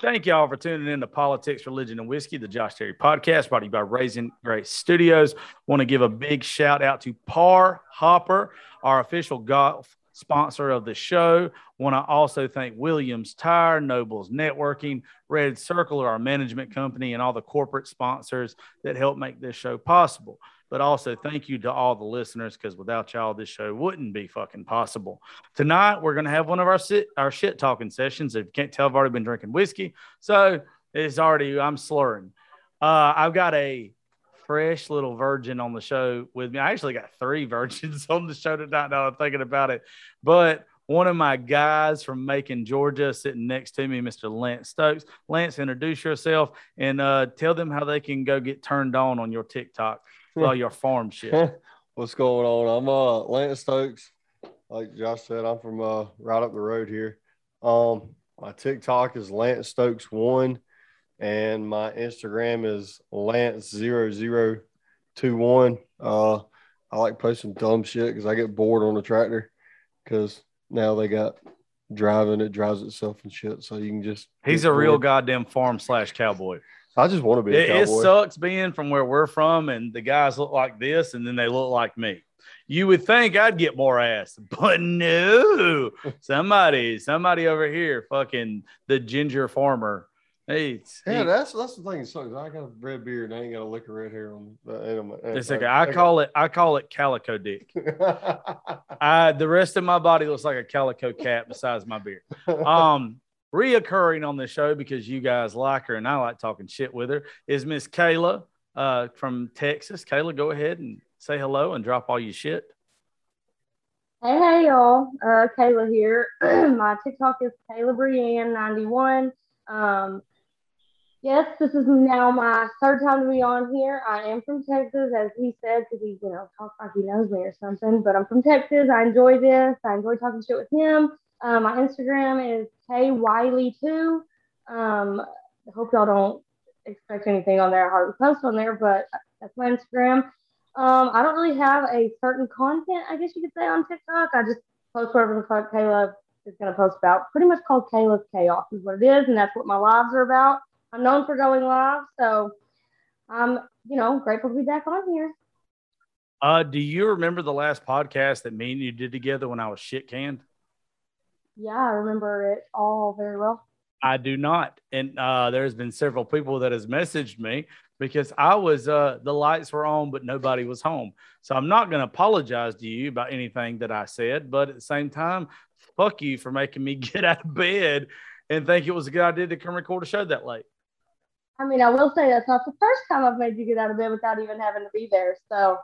Thank y'all for tuning in to Politics, Religion, and Whiskey, the Josh Terry podcast brought to you by Raising Grace Studios. Want to give a big shout out to Par Hopper, our official golf sponsor of the show. Want to also thank Williams Tire, Nobles Networking, Red Circle, our management company, and all the corporate sponsors that help make this show possible. But also thank you to all the listeners because without y'all, this show wouldn't be fucking possible. Tonight we're gonna have one of our sit our shit talking sessions. If you can't tell, I've already been drinking whiskey, so it's already I'm slurring. Uh, I've got a fresh little virgin on the show with me. I actually got three virgins on the show tonight. Now I'm thinking about it, but one of my guys from Macon, Georgia, sitting next to me, Mr. Lance Stokes. Lance, introduce yourself and uh, tell them how they can go get turned on on your TikTok all your farm shit. What's going on? I'm uh Lance Stokes. Like Josh said, I'm from uh right up the road here. Um, my TikTok is Lance Stokes one, and my Instagram is Lance 0021. Uh, I like posting dumb shit because I get bored on the tractor because now they got driving it drives itself and shit. So you can just He's a real goddamn farm slash cowboy. I just want to be a It, it sucks being from where we're from, and the guys look like this, and then they look like me. You would think I'd get more ass, but no. Somebody, somebody over here, fucking the ginger farmer. Hey, yeah, he- that's that's the thing. It sucks. I got a red beard and I ain't got a lick of red hair on. The, and I'm- it's uh, okay. Uh, I uh, call it, I call it calico dick. I, the rest of my body looks like a calico cat besides my beard. Um, reoccurring on the show because you guys like her and I like talking shit with her is Miss Kayla uh, from Texas. Kayla, go ahead and say hello and drop all your shit. Hey, hey, y'all. Uh, Kayla here. My TikTok is Kayla Brienne91. Um, yes, this is now my third time to be on here. I am from Texas, as he said, because he, you know, talks like he knows me or something. But I'm from Texas. I enjoy this. I enjoy talking shit with him. Uh, my Instagram is K Wiley too. Um, I hope y'all don't expect anything on there. I hardly post on there, but that's my Instagram. Um, I don't really have a certain content, I guess you could say, on TikTok. I just post whatever the fuck Kayla is going to post about. Pretty much called Kayla's Chaos is what it is, and that's what my lives are about. I'm known for going live, so I'm, you know, grateful to be back on here. Uh, do you remember the last podcast that me and you did together when I was shit canned? Yeah, I remember it all very well. I do not. And uh, there's been several people that has messaged me because I was uh, the lights were on, but nobody was home. So I'm not going to apologize to you about anything that I said, but at the same time, fuck you for making me get out of bed and think it was a good idea to come record a show that late. I mean, I will say that's not the first time I've made you get out of bed without even having to be there. So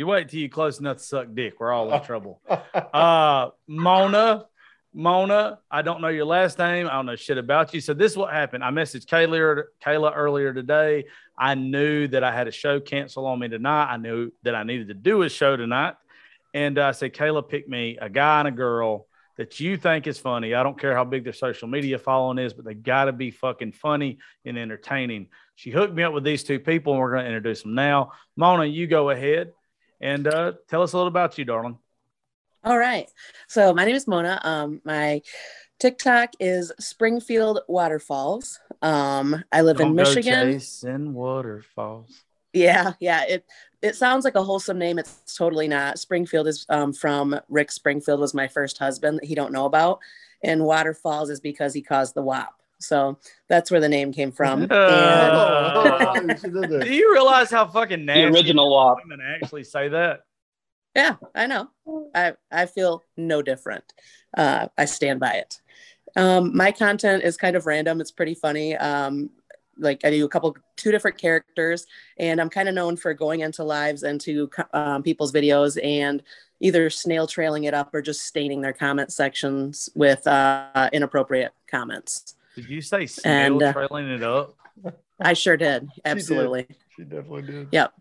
You wait till you close enough to suck dick. We're all in trouble. Uh, Mona, Mona, I don't know your last name. I don't know shit about you. So this is what happened. I messaged Kayla, Kayla earlier today. I knew that I had a show cancel on me tonight. I knew that I needed to do a show tonight. And I said, Kayla, pick me a guy and a girl that you think is funny. I don't care how big their social media following is, but they got to be fucking funny and entertaining. She hooked me up with these two people, and we're going to introduce them now. Mona, you go ahead and uh, tell us a little about you, darling. All right. So my name is Mona. Um, my TikTok is Springfield Waterfalls. Um, I live Don't in Michigan. chasing waterfalls. Yeah, yeah. It it sounds like a wholesome name. It's totally not. Springfield is um, from Rick Springfield was my first husband that he don't know about, and Waterfalls is because he caused the WAP. So that's where the name came from. And- Uh, Do you realize how fucking nasty The original WAP. women actually say that? Yeah, I know. I I feel no different. Uh, I stand by it. Um, my content is kind of random. It's pretty funny. Um, like I do a couple, two different characters, and I'm kind of known for going into lives into um, people's videos and either snail trailing it up or just staining their comment sections with uh, inappropriate comments. Did you say snail And, uh, trailing it up? I sure did. Absolutely. She definitely did. Yep.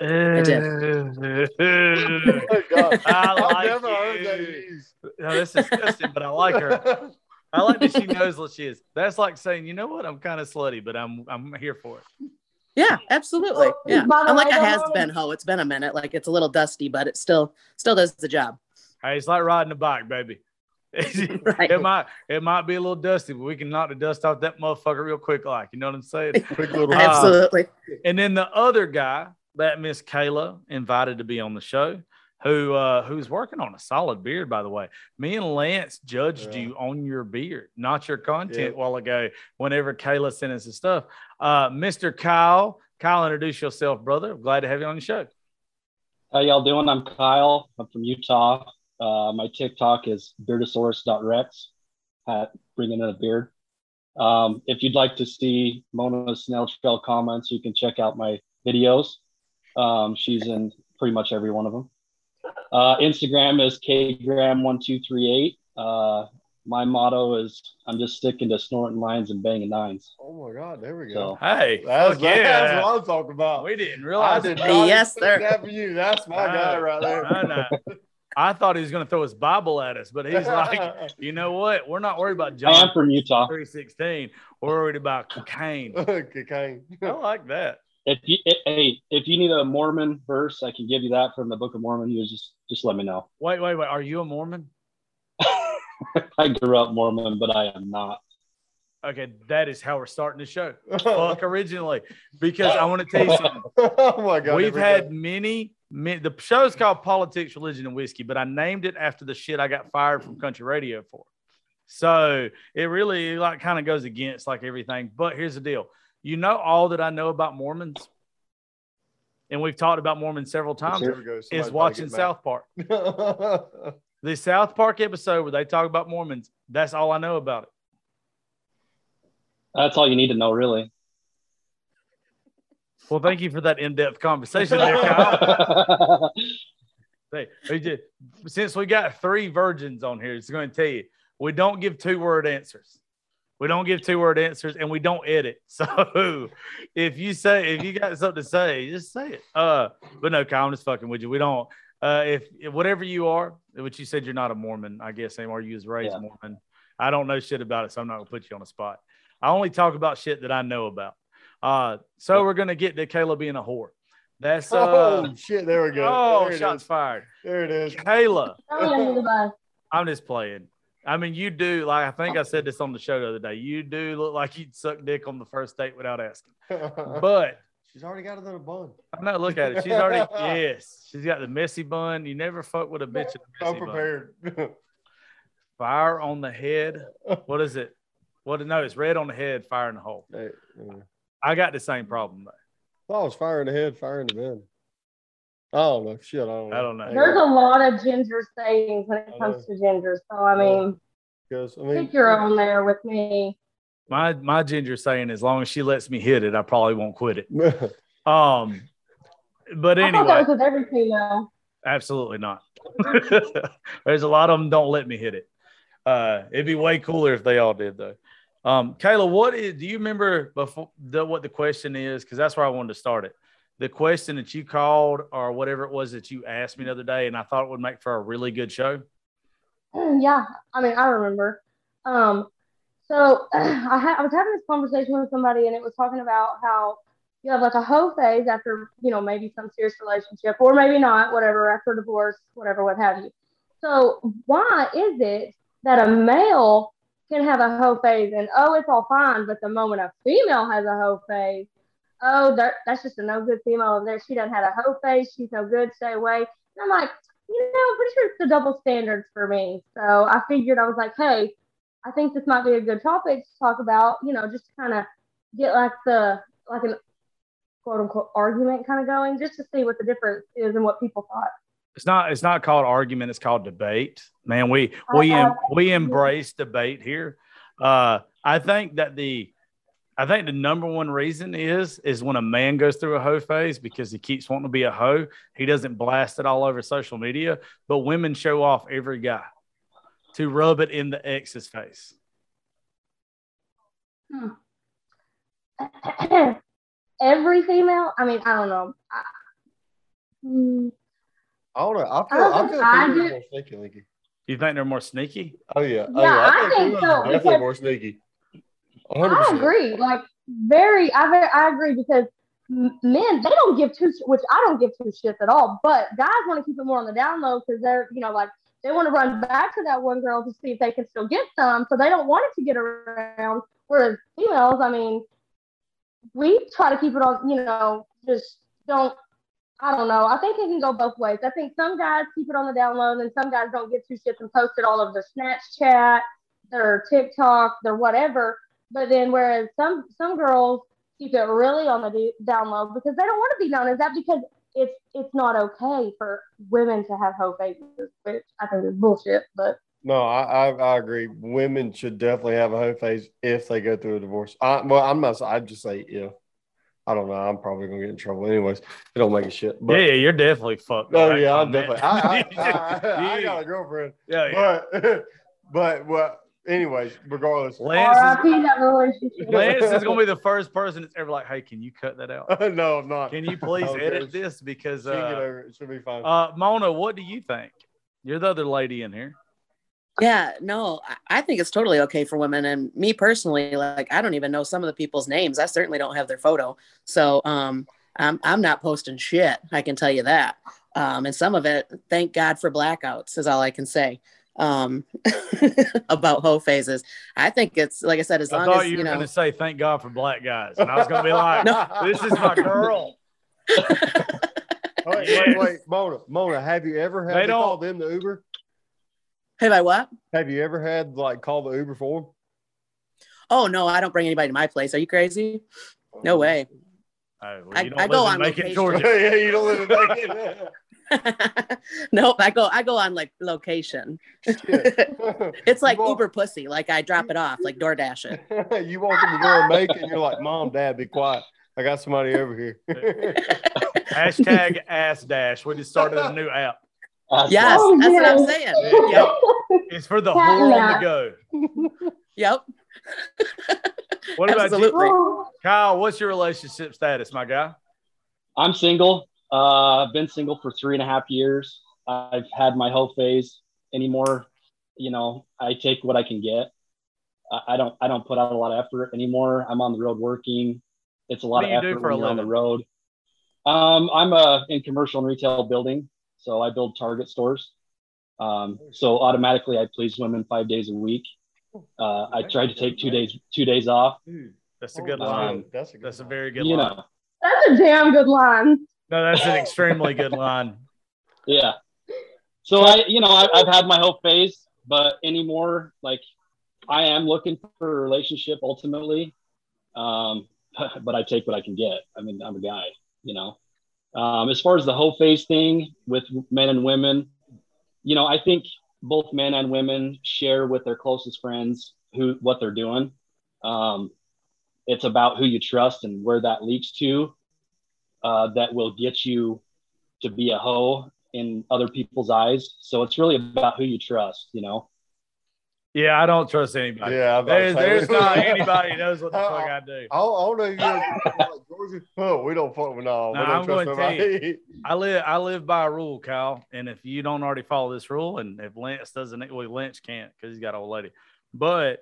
I did. Oh, God. I I've like never heard that you. used. No, that's disgusting, but I like her. I like that she knows what she is. That's like saying, you know what, I'm kind of slutty, but I'm I'm here for it. Yeah, absolutely. Yeah. I'm like a has been hoe. It's been a minute. Like it's a little dusty, but it still still does the job. Hey, it's like riding a bike, baby. Right. It might it might be a little dusty, but we can knock the dust off that motherfucker real quick, like you know what I'm saying. Quick little Uh, Absolutely. And then the other guy that Miss Kayla invited to be on the show, who uh who's working on a solid beard, by the way. Me and Lance judged Yeah. you on your beard, not your content Yeah. a while ago, whenever Kayla sent us the stuff. Uh Mr. Kyle, Kyle, introduce yourself, brother. Glad to have you on the show. How y'all doing? I'm Kyle. I'm from Utah. Uh, my TikTok is beardosaurus.rex, at bringing in a beard. Um, if you'd like to see Mona's snail trail comments, you can check out my videos. Um, she's in pretty much every one of them. Uh, Instagram is kgram1238. Uh, my motto is I'm just sticking to snorting lines and banging nines. Oh my God, there we So go. Hey, That's, fuck yeah. that's what I'm talking about. we didn't I realize did that. not Yes, sir. that for you. That's my guy right there. I thought he was going to throw his Bible at us, but he's like, you know what? We're not worried about I am John from Utah. three sixteen. We're worried about cocaine. Cocaine. I like that. If you, eh, hey, if you need a Mormon verse, I can give you that from the Book of Mormon. You just just let me know. Wait, wait, wait. Are you a Mormon? I grew up Mormon, but I am not. Okay, that is how we're starting the show. Fuck originally, because I want to tell you something. oh my God. We've had go. many, many. The show's called Politics, Religion, and Whiskey, but I named it after the shit I got fired from country radio for. So it really like kind of goes against like everything. But here's the deal: you know all that I know about Mormons, and we've talked about Mormons several times. Here we. Is watching South Park. to get mad. The South Park episode where they talk about Mormons. That's all I know about it. That's all you need to know, really. Well, thank you for that in-depth conversation there, Kyle. Hey, we just- since we got three virgins on here, it's going to tell you we don't give two word answers. We don't give two word answers and we don't edit. So if you say if you got something to say, just say it. Uh, but no, Kyle, I'm just fucking with you. We don't. Uh, if, if whatever you are, which you said you're not a Mormon, I guess anymore. You was raised Yeah. Mormon. I don't know shit about it, so I'm not gonna put you on the spot. I only talk about shit that I know about. Uh, so we're gonna get to Kayla being a whore. That's uh, oh shit! There we go. oh, there it shots is. fired. There it is. Kayla, Throw me under the bus. I'm just playing. I mean, you do like I think I said this on the show the other day. You do look like you'd suck dick on the first date without asking. But She's already got it in a bun. I know, look at it. She's already yes. She's got the messy bun. You never fuck with a bitch in a I'm messy bun. prepared. Fire on the head. What is it? What? No, it's red on the head, fire in the hole. Hey, yeah. I got the same problem though. Oh, it's fire in the head, fire in the bed. I don't know. Shit, I don't know. I don't know. There's a lot of ginger sayings when it comes to ginger. So, I mean, Because I mean, pick your own there with me. My my ginger saying, as long as she lets me hit it, I probably won't quit it. Um, but I thought that anyway, was with every female. absolutely not. There's a lot of them don't let me hit it. Uh, it'd be way cooler if they all did though. Um, Kayla, what is? Do you remember before the, what the question is? Because that's where I wanted to start it. The question that you called or whatever it was that you asked me the other day, and I thought it would make for a really good show. Yeah, I mean, I remember. Um, so I, ha- I was having this conversation with somebody, and it was talking about how you have like a whole phase after, you know, maybe some serious relationship, or maybe not, whatever, after divorce, whatever, what have you. So why is it that a male can have a hoe phase and oh, it's all fine, but the moment a female has a hoe phase, oh, that's just a no good female over there. She doesn't have a hoe phase. She's no good. Stay away. And I'm like, you know, pretty sure it's the double standards for me. So I figured I was like, hey, I think this might be a good topic to talk about, you know, just to kind of get like the like an quote unquote argument kind of going, just to see what the difference is and what people thought. It's not. It's not called argument. It's called debate. Man, we we em, we embrace debate here. Uh, I think that the, I think the number one reason is is when a man goes through a hoe phase because he keeps wanting to be a hoe. He doesn't blast it all over social media, but women show off every guy to rub it in the ex's face. Every female, I mean, I don't know. I, Hmm, I don't know. I I feel, don't I think feel I oh, females do- more sneaky, Linky. You think they're more sneaky? Oh yeah. Oh, Yeah, I think females so, definitely more sneaky. I 100%. agree. Like very, I I agree because men they don't give two, which I don't give two shits at all. But guys want to keep it more on the down low because they're, you know, like they want to run back to that one girl to see if they can still get some. So they don't want it to get around. Whereas females, I mean, we try to keep it on, you know, just don't. I don't know. I think it can go both ways. I think some guys keep it on the download, and some guys don't get two shits and post it all over their Snapchat, their TikTok, their whatever. But then, whereas some some girls keep it really on the download because they don't want to be known as that because it's it's not okay for women to have hoe faces, which I think is bullshit. But no, I, I, I agree. Women should definitely have a hoe face if they go through a divorce. I, well, I'm not. I'd just say yeah. I don't know. I'm probably gonna get in trouble anyways. It don't make a shit. But, yeah, you're definitely fucked. Oh right yeah, I'm definitely. I, I, I, I, got a girlfriend. Yeah, yeah. But but well, anyways, regardless. Lance is, Lance is gonna be the first person that's ever like, hey, can you cut that out? no, I'm not. Can you please okay. edit this because uh, it should be fine. Uh, Mona, what do you think? You're the other lady in here. Yeah, no, I think it's totally okay for women. And me personally, like I don't even know some of the people's names. I certainly don't have their photo. So um I'm I'm not posting shit. I can tell you that. Um, and some of it, thank God for blackouts, is all I can say. Um, about hoe phases. I think it's like I said, as I long as you, you were know, going to say thank God for black guys, and I was going to be like, no. "This is my girl." wait, wait, wait, Mona, Mona, have you ever had they to call them the Uber? Have I what? Have you ever had like call the Uber for? Oh no, I don't bring anybody to my place. Are you crazy? No oh. way. well, I, I go on Macon, Georgia. yeah, you don't live in Macon. nope, I go I go on like location. it's like want, Uber pussy. Like I drop it off, like DoorDash it. you want them to go and make it, and you're like, Mom, Dad, be quiet. I got somebody over here. Hashtag ass dash. We just started a new app. Yes, oh, that's yes. what I'm saying. Yep. It's for the whole on the go. Yep. What about Absolutely. you? Kyle, what's your relationship status, my guy? I'm single. Uh, I've been single for three and a half years. I've had my whole phase anymore. You know, I take what I can get. I, I don't I don't put out a lot of effort anymore. I'm on the road working. It's a lot of effort when you're on the road. Um, I'm uh, in commercial and retail building. So I build Target stores. Um, so automatically I please women five days a week. Uh, I tried to take two days two days off. That's a good um, line. That's a, good that's a very good you line. Know. That's a damn good line. No, that's an extremely good line. Yeah. So I, you know, I, have had my whole phase, but anymore, like I am looking for a relationship ultimately. Um, but I take what I can get. I mean, I'm a guy, you know. Um, as far as the whole phase thing with men and women, you know, I think both men and women share with their closest friends who what they're doing. Um, it's about who you trust and where that leads to. Uh, that will get you to be a hoe in other people's eyes. So it's really about who you trust, you know. Yeah, I don't trust anybody. Yeah, there's, there's not anybody knows what the fuck I do. I, I don't know you like Georgia. Oh, we don't fuck with no. I'm going to tell you. I live I live by a rule, Kyle, and if you don't already follow this rule, and if Lance doesn't, well, Lance can't because he's got an old lady. But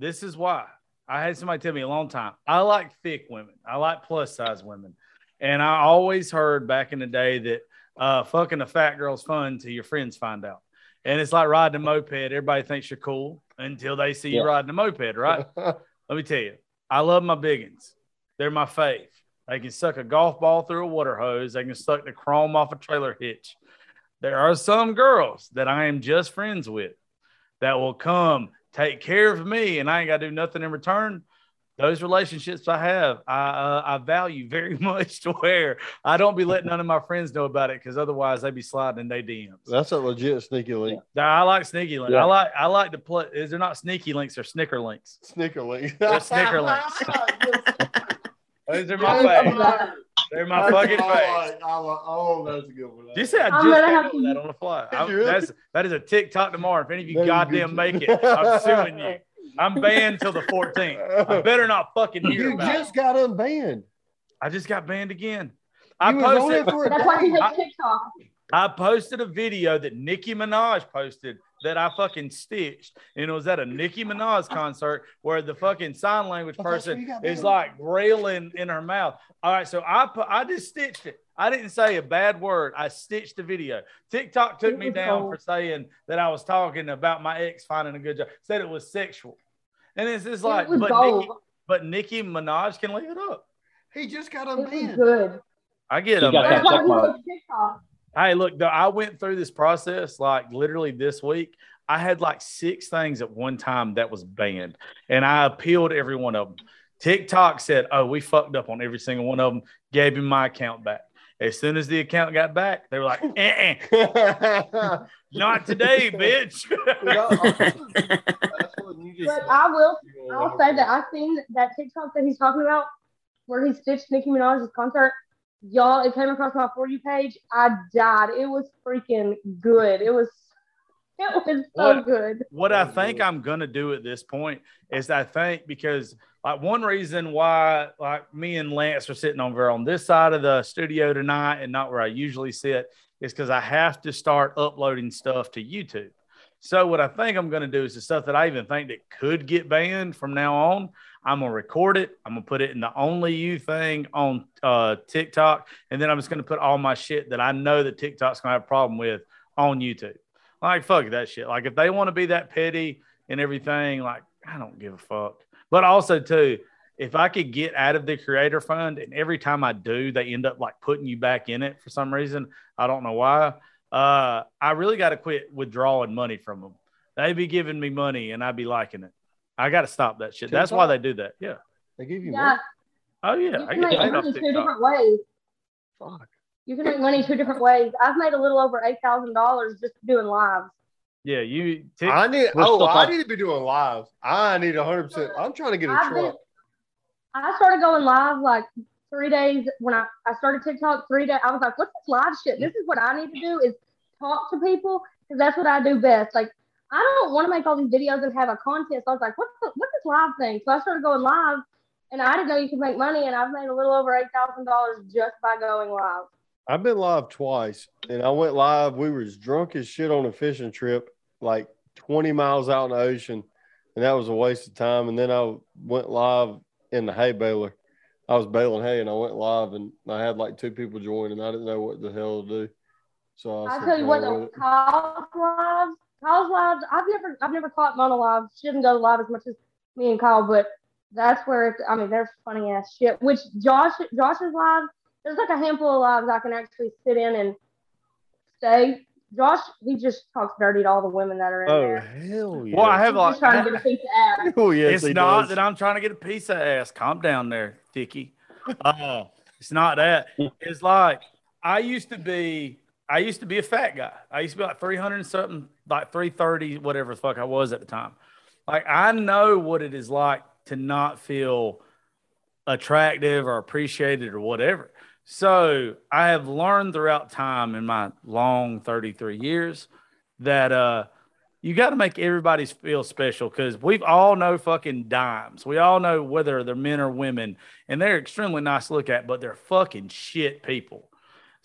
this is why I had somebody tell me a long time. I like thick women. I like plus size women, and I always heard back in the day that uh, fucking a fat girl's fun till your friends find out. And it's like riding a moped. Everybody thinks you're cool until they see yeah. you riding a moped, right? Let me tell you, I love my biggins. They're my fave. They can suck a golf ball through a water hose. They can suck the chrome off a trailer hitch. There are some girls that I am just friends with that will come take care of me and I ain't got to do nothing in return those relationships I have, I uh, I value very much to where I don't be letting none of my friends know about it because otherwise they'd be sliding in their DMs. That's a legit sneaky link. Yeah. I like sneaky links. Yeah. I like I like to play. Is there not sneaky links or snicker links? Snicker links. They're snicker links. Those are my favorite. They're my fucking face. Oh, that's a good one. You said I just came that on the fly? that's that is a TikTok tomorrow. If any of you goddamn make it, I'm suing you. I'm banned till the 14th. I better not fucking hear You about just got unbanned. I just got banned again. I posted. That's why you hate TikTok. I posted a video that Nicki Minaj posted that I fucking stitched. And it was at a Nicki Minaj concert where the fucking sign language person is like railing in her mouth. All right, so I put, I just stitched it. I didn't say a bad word. I stitched the video. TikTok took me down for saying that I was talking about my ex finding a good job. Said it was sexual, and it's just like, it but gold. Nicki, but Nicki Minaj can leave it up. He just got a It man. good. I get You them. got man. That's why check he mark. was TikTok. Hey, look, though, I went through this process like literally this week. I had like six things at one time that was banned, and I appealed every one of them. TikTok said, "Oh, we fucked up on every single one of them." Gave him my account back. As soon as the account got back, they were like, "Eh-eh, uh-uh. "Not today, bitch." Uh, That's what you just But. I will I'll say that I've seen that TikTok that he's talking about where he stitched Nicki Minaj's concert. Y'all, it came across my For You page. I died. It was freaking good. It was, it was so What? good. what I think I'm gonna do at this point is I think because like one reason why like me and Lance are sitting over on this side of the studio tonight and not where I usually sit is because I have to start uploading stuff to YouTube. So what I think I'm gonna do is the stuff that I even think that could get banned from now on. I'm gonna record it. I'm gonna put it in the only you thing on uh, TikTok, and then I'm just gonna put all my shit that I know that TikTok's gonna have a problem with on YouTube. Like fuck that shit. Like if they want to be that petty and everything, like I don't give a fuck. But also too, if I could get out of the creator fund and every time I do, they end up like putting you back in it for some reason. I don't know why. Uh, I really got to quit withdrawing money from them. They'd be giving me money and I'd be liking it. I got to stop that shit. That's why they do that. Yeah. They give you Yeah, Oh yeah. you I can get make money two TikTok. different ways. Fuck. You can make money two different ways. I've made a little over eight thousand dollars just doing lives. Yeah, you. Tik- I need. We're Oh, I need to be doing lives. I need 100. percent I'm trying to get a I've been, truck. I started going live like three days when I, I started TikTok. Three days, I was like, "What's this live shit? This is what I need to do is talk to people because that's what I do best." Like, I don't want to make all these videos and have a contest. I was like, "What's the, what's this live thing?" So I started going live, and I didn't know you could make money, and I've made a little over eight thousand dollars just by going live. I've been live twice, and I went live. We were as drunk as shit on a fishing trip, like 20 miles out in the ocean, and that was a waste of time. And then I went live in the hay baler. I was baling hay, and I went live, and I had like two people join, and I didn't know what the hell to do. So I I said, tell you what, though. Kyle's lives, Kyle's lives. I've never, I've never caught Mona live. She doesn't go live as much as me and Kyle, but that's where it's. I mean, there's funny ass shit. Which Josh, Josh's live. There's like a handful of lives I can actually sit in and stay. Josh, he just talks dirty to all the women that are in Oh there. Oh hell yeah! Well, I have He's like. just trying to get a piece of ass. Oh yes, it's he not does. that I'm trying to get a piece of ass. Calm down there, Dicky. Uh, it's not that. It's like I used to be. I used to be a fat guy. I used to be like 300 and something, like 330, whatever the fuck I was at the time. Like I know what it is like to not feel attractive or appreciated or whatever. So I have learned throughout time in my long 33 years that uh you got to make everybody feel special because we've all know fucking dimes. We all know whether they're men or women, and they're extremely nice to look at, but they're fucking shit people.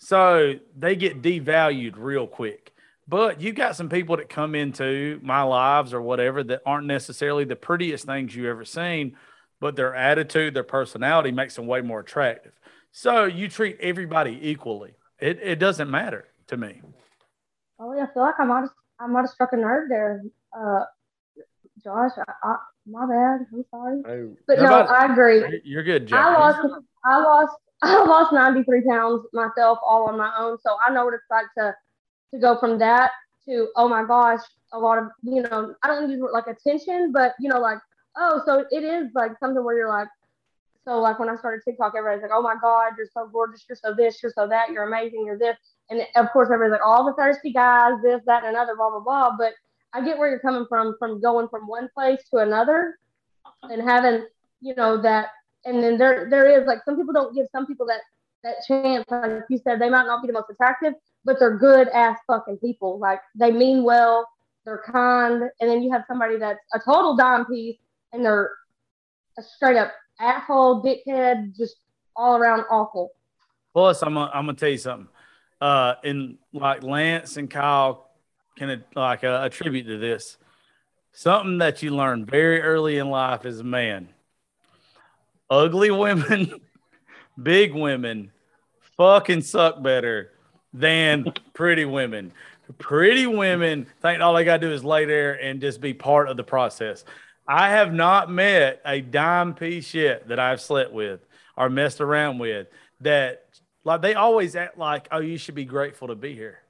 So they get devalued real quick. But you got some people that come into my lives or whatever that aren't necessarily the prettiest things you ever seen, but their attitude, their personality makes them way more attractive. So you treat everybody equally. It, it doesn't matter to me. Oh yeah, I feel like I might have, I might have struck a nerve there. Uh, Josh, I, I, my bad. I'm sorry. Oh, But no, I agree. You're good, I lost I lost I lost 93 pounds myself all on my own. So I know what it's like to to go from that to oh my gosh, a lot of you know, I don't use like attention, but you know, like, oh, so it is like something where you're like so like when I started TikTok, everybody's like, Oh my God, you're so gorgeous, you're so this, you're so that, you're amazing, you're this. And of course everybody's like, all the thirsty guys, this, that, and another, blah, blah, blah. But I get where you're coming from, from going from one place to another and having, you know, that and then there there is like some people don't give some people that that chance like you said they might not be the most attractive but they're good ass fucking people like they mean well they're kind and then you have somebody that's a total dime piece and they're a straight up asshole dickhead just all around awful Plus, I'm gonna, I'm gonna tell you something. Uh, and like Lance and Kyle can like uh, attribute to this. Something that you learn very early in life as a man. Ugly women, big women, fucking suck better than pretty women. Pretty women think all they got to do is lay there and just be part of the process. I have not met a dime piece yet that I've slept with or messed around with that like they always act like, oh, you should be grateful to be here.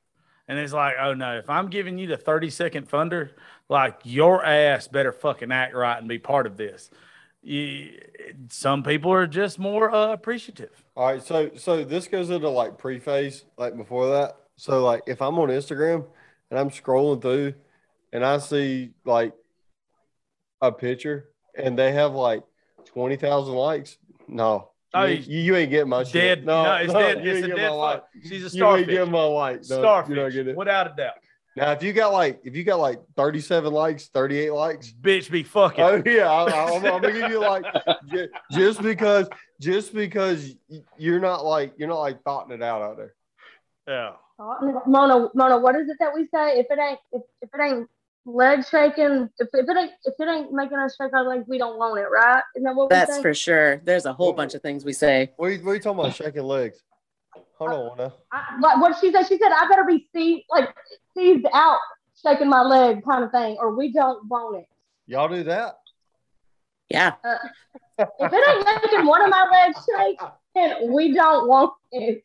And it's like, oh no, if I'm giving you the 30 second thunder, like your ass better fucking act right and be part of this. You, some people are just more uh, appreciative. All right, so so this goes into like pre-phase, like before that. So like if I'm on Instagram and I'm scrolling through and I see like a picture and they have like twenty thousand likes, no. Oh, you, you, ain't getting my shit. Dead. No, No, it's no, dead. It's a dead. She's a star. You ain't getting my like. No, starfish. You don't get it. Without a doubt. Now, if you got like, if you got like 37 likes, 38 likes, Bitch be fucking. oh yeah, I, I, I'm, I'm gonna give you like, just because, just because you're not like, you're not like thoughting it out out there. yeah. Mona, Mona, what is it that we say? If it ain't, if, if it ain't leg shaking, if, if it ain't, if it ain't making us shake our legs, we don't want it, right? Isn't that what we That's say? for sure. There's a whole bunch of things we say. What are you, what are you talking about? Shaking legs? Hold on now. I, like what she said, she said, I better be seized, like seized out, shaking my leg, kind of thing, or we don't want it. Y'all do that? Yeah. Uh, if it ain't making one of my legs shake, then we don't want it.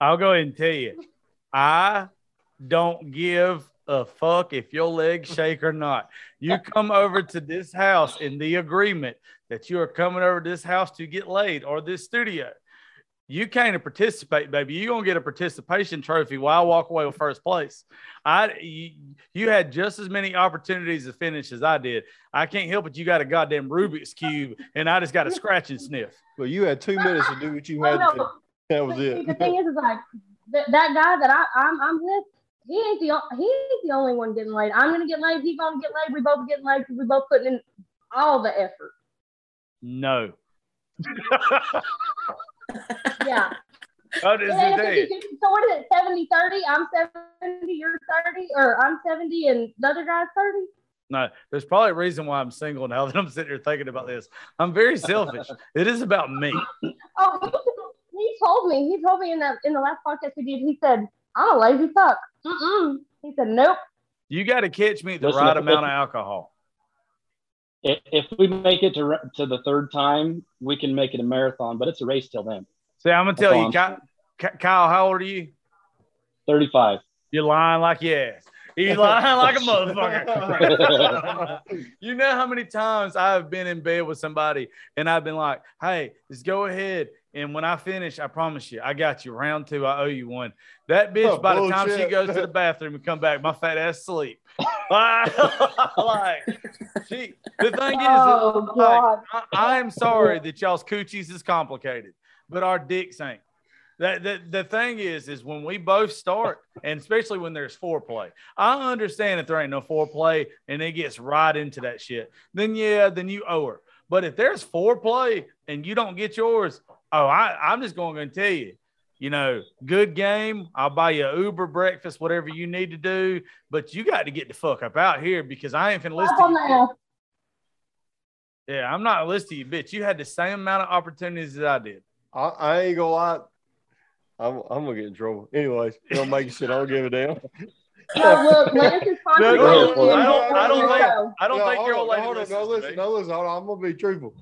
I'll go ahead and tell you, I don't give a fuck if your legs shake or not. You come over to this house in the agreement that you are coming over to this house to get laid or this studio. You can't participate, baby. You're gonna get a participation trophy while I walk away with first place. I you, you had just as many opportunities to finish as I did. I can't help it. You got a goddamn Rubik's cube, and I just got a scratch and sniff. Well, you had two minutes to do what you Oh, had no, to do. That was See, it. the thing is, is like th- that guy that I, I'm, I'm with. He ain't the o- he ain't the only one getting laid. I'm gonna get laid. He's gonna get laid. We both getting laid because we both putting in all the effort. No. Yeah. How does Yeah, it tell you? 50, so what is it? 70, 30? I'm 70, you're 30, or I'm 70 and the other guy's 30? No, there's probably a reason why I'm single now that I'm sitting here thinking about this. I'm very selfish. it is about me. Oh, he, he told me. He told me in that in the last podcast we did. He said, "I'm a lazy fuck." Mm-mm. He said, "Nope." You got to catch me at the Listen, right amount of alcohol. If, we make it to to the third time, we can make it a marathon, but it's a race till then. See, I'm gonna tell That's you, Kyle, Kyle, how old are you? 35. You're lying like yes. He's lying like a motherfucker. you know how many times I've been in bed with somebody and I've been like, hey, just go ahead. And when I finish, I promise you, I got you. Round two, I owe you one. That bitch, Oh, by the time she goes to the bathroom and come back, my fat ass sleep. like, she, the thing is, Oh like, God. I, I am sorry that y'all's coochies is complicated, but our dicks ain't. That the, the thing is, is when we both start, and especially when there's foreplay. I understand if there ain't no foreplay and it gets right into that shit, then yeah, then you owe her. But if there's foreplay and you don't get yours, oh, I, I'm just going to tell you, you know, good game. I'll buy you a Uber breakfast, whatever you need to do. But you got to get the fuck up out here because I ain't finna listen to on you. Yeah, I'm not listening to you, bitch. You had the same amount of opportunities as I did. I, I ain't gonna lie. I'm, I'm gonna get in trouble. Anyways, don't make shit. I don't give a damn. Oh, look, Lance is No, no, I don't- it. I don't think- So, I don't No, think hold your on, old lady hold on, listens no, to listen, me. no, listen, hold on. I'm gonna be truthful.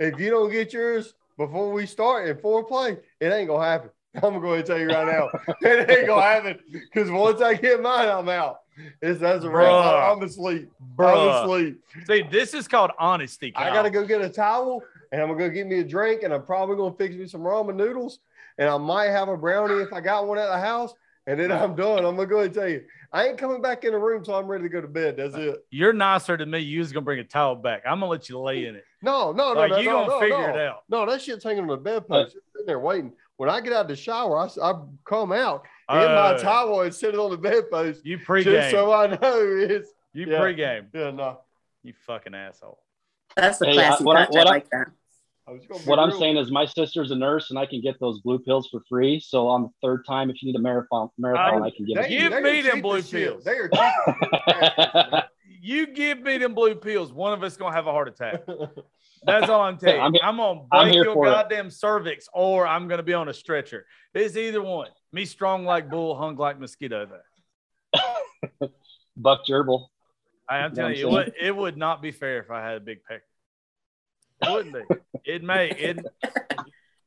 If you don't get yours before we start in foreplay, it ain't gonna happen. I'm gonna go ahead and tell you right now, it ain't gonna happen. Because once I get mine, I'm out. It's that's a wrap. Bruh. I- I'm asleep. I'm asleep. See, this is called honesty. I gotta go get a towel, and I'm gonna go get me a drink, and I'm probably gonna fix me some ramen noodles, and I might have a brownie if I got one at the house, and then I'm done. I'm gonna go ahead and tell you, I ain't coming back in the room till I'm ready to go to bed. That's it. You're nicer to me. You was gonna bring a towel back. I'm gonna let you lay in it. No, no, no, Like no, you no, gonna no, figure no. it out. No, that shit's hanging on the bedpost. It's sitting there waiting. When I get out of the shower, I, I come out in my Oh, towel and sit it on the bedpost You just pregame. so I know it's you yeah. pregame. yeah no. You fucking asshole. That's the Hey, classy I- what touch. I, what I- like that. I was gonna be What I'm saying is, my sister's a nurse, and I can get those blue pills for free. So on the third time, if you need a marathon, marathon, I can give They- it. to Give me them blue as pills. They are cheap. as shit. You you give me them blue pills, one of us gonna have a heart attack. That's all I'm telling you. I'm I'm, gonna I'm break your for it. goddamn cervix, or I'm gonna be on a stretcher. It's either one. Me strong like bull, hung like mosquito. Though Buck gerbil. I, am You know telling what you, it would, it would not be fair if I had a big pecker. It wouldn't be. It may. It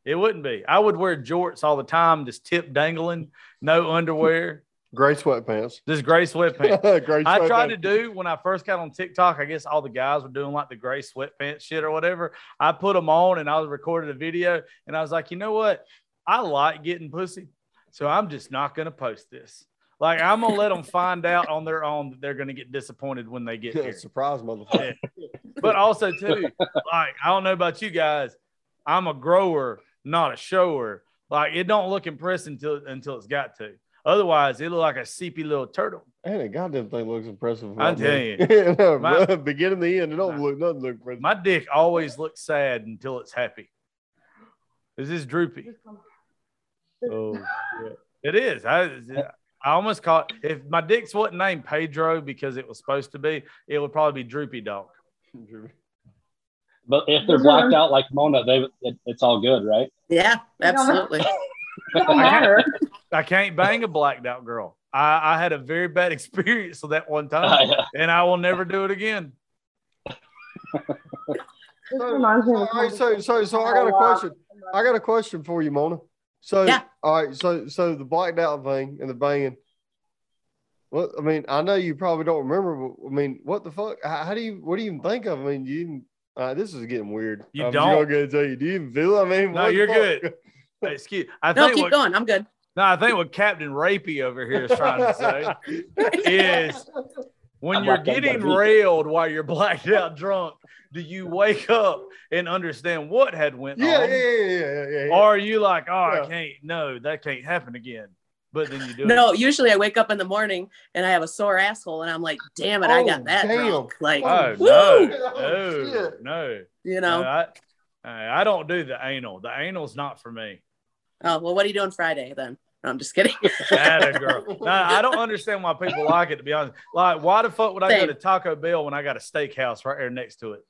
it wouldn't be. I would wear jorts all the time, just tip dangling, no underwear, Gray sweatpants. This gray sweatpants. Gray I tried to do when I first got on TikTok. I guess all the guys were doing like the gray sweatpants shit or whatever. I put them on and I was recording a video and I was like, you know what? I like getting pussy, so I'm just not gonna post this. Like I'm gonna let them find out on their own that they're gonna get disappointed when they get here. Surprise, motherfucker. But also too, like I don't know about you guys, I'm a grower, not a shower. Like it don't look impressive until until it's got to. Otherwise, it look like a seepy little turtle. And the goddamn thing looks impressive. I'm about me. telling no, My- beginning to end, it don't Nah. look nothing look impressive. My dick always looks sad until it's happy. Is this droopy? oh, It is. I, I almost caught if my dick's wasn't named Pedro because it was supposed to be, it would probably be Droopy Dog. But if they're blacked out like Mona, they it, it's all good, right? Yeah, absolutely. Don't matter. I can't bang a blacked out girl. I, I had a very bad experience with that one Uh, time, yeah. and I will never do it again. This reminds me of a All right, so so so I got a question. I got a question for you, Mona. So Yeah. all right, so so the blacked out thing and the banging. Well, I mean, I know you probably don't remember, but I mean, what the fuck? How, how do you? What do you even think of? I mean, you even. Uh, this is getting weird. You I'm don't? just gonna tell you. Do you even feel? it? I mean, No, what you're fuck? good. Excuse. I No, think keep what, going. I'm good. No, I think what Captain Rapey over here is trying to say is when I'm you're blacked out by getting railed while you're blacked out drunk, do you wake up and understand what had went Yeah, yeah, on? yeah, yeah, yeah, yeah. Or are you like, oh, Yeah. I can't, no, that can't happen again. But then you do it. No, it. usually I wake up in the morning and I have a sore asshole and I'm like, damn it, I Oh, got that damn. drunk. Like, Oh, oh Woo! no, Oh, no, no. you know. I, I I don't do the anal. The anal's not for me. Oh, well, what are you doing Friday then? No, I'm just kidding. That a girl. No, I don't understand why people like it, to be honest. Like, why the fuck would I go to Taco Bell when I got a steakhouse right there next to it?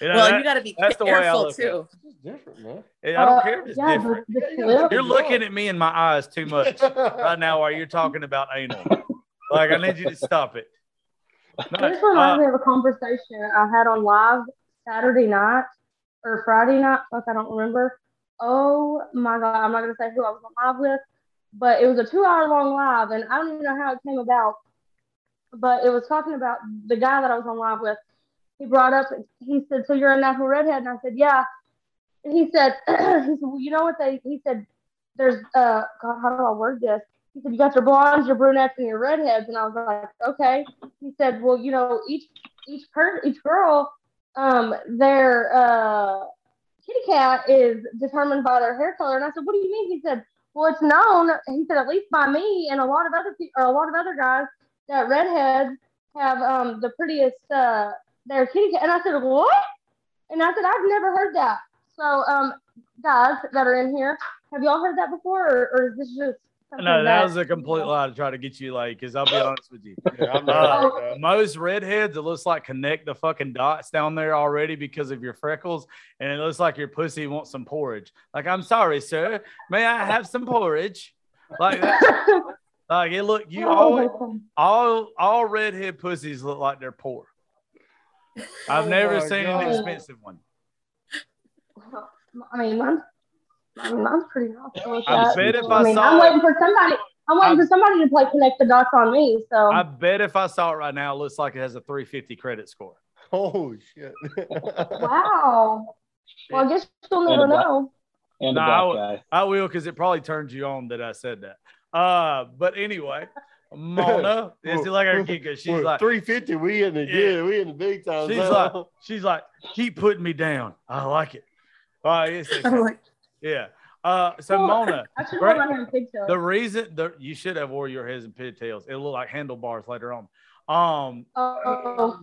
You know, well, that- you got to be that's the way I careful look too. It's different, man. I don't Uh, care if it's yeah, different. The, the. You're looking at me in my eyes too much right now while you're talking about anal. Like, I need you to stop it. No, This reminds uh, me of a conversation I had on live Saturday night or Friday night. Fuck, I don't remember. Oh my god, I'm not gonna say who I was on live with, but it was a two hour long live, and I don't even know how it came about. But it was talking about the guy that I was on live with. He brought up, he said, "So you're a natural redhead?" And I said, "Yeah." And he said, "He said, well, you know what they?" He said, "There's uh, God, how do I word this?" He said, "You got your blondes, your brunettes, and your redheads." And I was like, "Okay." He said, "Well, you know, each each per each girl, um, their uh, kitty cat is determined by their hair color." And I said, "What do you mean?" He said, "Well, it's known." He said, "At least by me and a lot of other people, or a lot of other guys, that redheads have um the prettiest uh their kitty cat." And I said, "What?" And I said, "I've never heard that." So, um, guys that are in here, have y'all heard that before, or, or is this just no, that was a complete lie to try to get you like, because I'll be honest with you. Yeah, Uh, not most redheads, it looks like connect the fucking dots down there already because of your freckles, and it looks like your pussy wants some porridge. Like, I'm sorry, sir. May I have some porridge? Like that. Like it look you always all all redhead pussies look like they're poor. I've Oh never seen God. an expensive one. I mean, mine's, I mean, mine's pretty nice. to look I at. bet if I I mean, saw I'm it- waiting for somebody. I'm waiting I'm- for somebody to play connect the dots on me. So I bet if I saw it right now, it looks like it has a 350 credit score. Oh shit. wow. Well, I guess you'll never a know. And No, a I black would- guy. I will because it probably turns you on that I said that. Uh, but anyway, Mona, it's like her Kika. She's like, 350. We in the Yeah. good. We in the big time. she's now. like, she's like, keep putting me down. I like it. All right, it's okay. I'm like, yeah. Uh, so Mona, I Right. have my hair in pigtails. the reason the you should have wore your heads and pigtails. It'll look like handlebars later on. Um, Oh,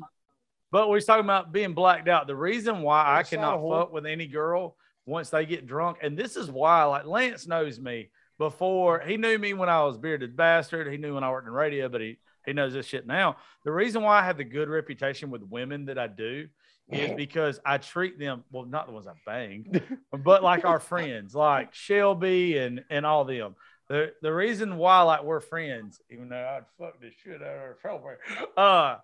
But we're talking about being blacked out. The reason why I I cannot fuck with any girl once they get drunk, and this is why, like Lance knows me before. He knew me when I was bearded bastard. He knew when I worked in radio, but he He knows this shit now. The reason why I have the good reputation with women that I do is because I treat them well, not the ones I bang, but like our friends, like Shelby and and all them. The the reason why like we're friends, even though I'd fuck the shit out of her girlfriend, uh,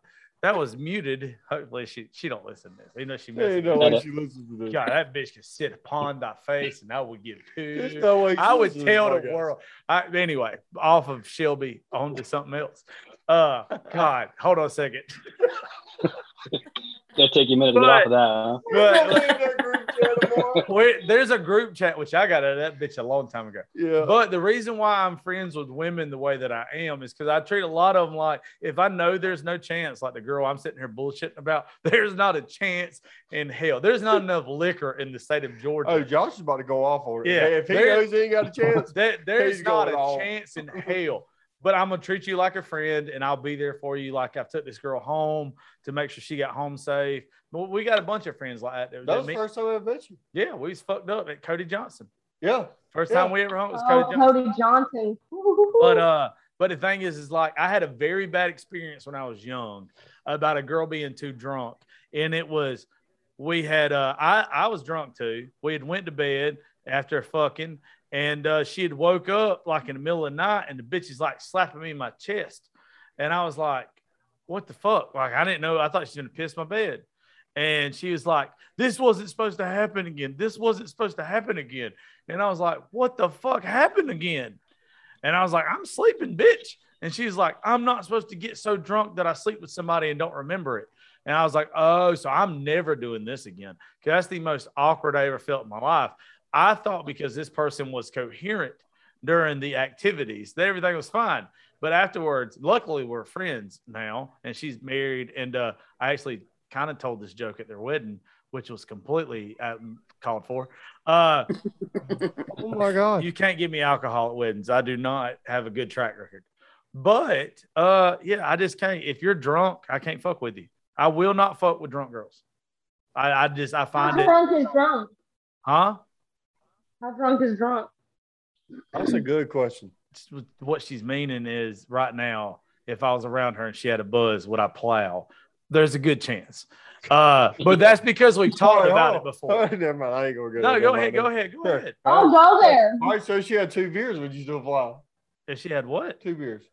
that was muted. Hopefully she she don't listen to this. Even though she misses no way she listens to this. God, that bitch could sit upon thy face and I would give There's two. no way I would tell the podcast. world. I, anyway, off of Shelby on to something else. Uh, God, hold on a second. It'll take you a minute to get off of that. Huh? But, be in that group chat tomorrow. wait, there's a group chat which I got out of that bitch a long time ago. Yeah. But the reason why I'm friends with women the way that I am is because I treat a lot of them like if I know there's no chance, like the girl I'm sitting here bullshitting about, there's not a chance in hell. There's not enough liquor in the state of Georgia. Oh, Josh is about to go off on it. Yeah, if he there- knows he ain't got a chance, There- there's He's not a all- chance in hell. But I'm gonna treat you like a friend, and I'll be there for you. Like I took this girl home to make sure she got home safe. But we got a bunch of friends like that. that that was me- the first time I ever met you. yeah, we was fucked up at Cody Johnson. Yeah. First Yeah. time we ever hung was Oh, Cody Johnson. Cody Johnson. But uh, but the thing is, is like I had a very bad experience when I was young about a girl being too drunk, and it was we had uh I I was drunk too. We had went to bed after fucking, and uh, she had woke up like in the middle of the night, and the bitch is like slapping me in my chest, and I was like, what the fuck? Like I didn't know. I thought she was gonna piss my bed. And she was like, This wasn't supposed to happen again. This wasn't supposed to happen again. And I was like, What the fuck happened again? And I was like, I'm sleeping, bitch. And she's like, I'm not supposed to get so drunk that I sleep with somebody and don't remember it. And I was like, Oh, so I'm never doing this again. Because that's the most awkward I ever felt in my life. I thought because this person was coherent during the activities that everything was fine. But afterwards, luckily we're friends now, and she's married. And uh, I actually kind of told this joke at their wedding, which was completely um, called for. Uh, Oh my God. you can't give me alcohol at weddings. I do not have a good track record. But uh, yeah, I just can't. If you're drunk, I can't fuck with you. I will not fuck with drunk girls. I, I just I How find it, drunk is drunk? huh? How drunk is drunk? That's a good question. What she's meaning is right now, if I was around her and she had a buzz, would I plow? There's a good chance. Uh, but that's because we've talked Hold about on. it before. Never mind. I ain't gonna go. No, there. go ahead, go ahead, go ahead. Oh, go there. All right, so she had two beers. Would you still fly? If she had what? Two beers.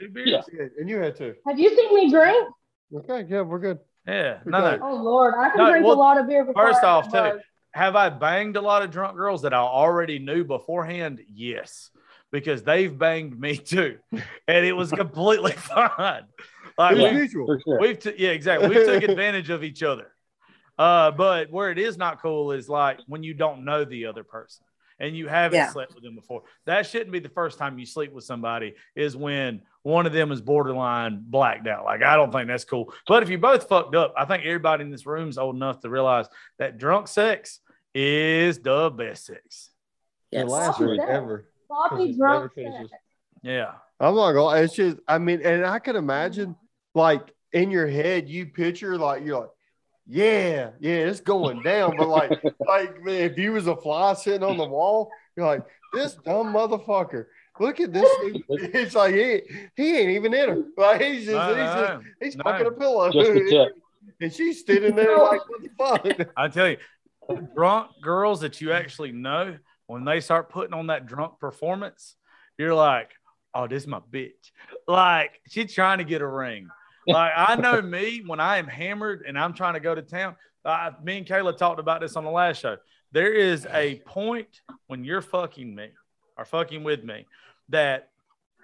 Two beers? Yeah. Yeah, and you had two. Have you seen me drink? Okay, yeah, we're good. Yeah. No, no. Oh Lord, I can No, drink well, a lot of beer. Before first off, get too, buzzed. Have I banged a lot of drunk girls that I already knew beforehand? Yes, because they've banged me too, and it was completely fine. Like It's Yeah. we, sure. we've t- yeah, exactly. We took advantage of each other. Uh, but where it is not cool is like when you don't know the other person and you haven't Yeah. slept with them before. That shouldn't be the first time you sleep with somebody. Is when one of them is borderline blacked out. Like I don't think that's cool. But if you both fucked up, I think everybody in this room is old enough to realize that drunk sex is the best sex. The Yes. last Oh, one yeah. sloppy it drunk. never sex. Yeah. I'm not going. It's just. I mean, and I can imagine, like in your head, you picture like you're like, yeah, yeah, it's going down. But like, like man, if you was a fly sitting on the wall, you're like, this dumb motherfucker. Look at this. It's like he, he ain't even in her. Like he's just No, he's no, just he's no. fucking a pillow. Just the tip. and she's sitting there like, what the fuck? I tell you, drunk girls that you actually know, when they start putting on that drunk performance, you're like, oh, this is my bitch. Like, she's trying to get a ring. Like, I know me when I am hammered and I'm trying to go to town. Uh, me and Kayla talked about this on the last show. There is a point when you're fucking me or fucking with me that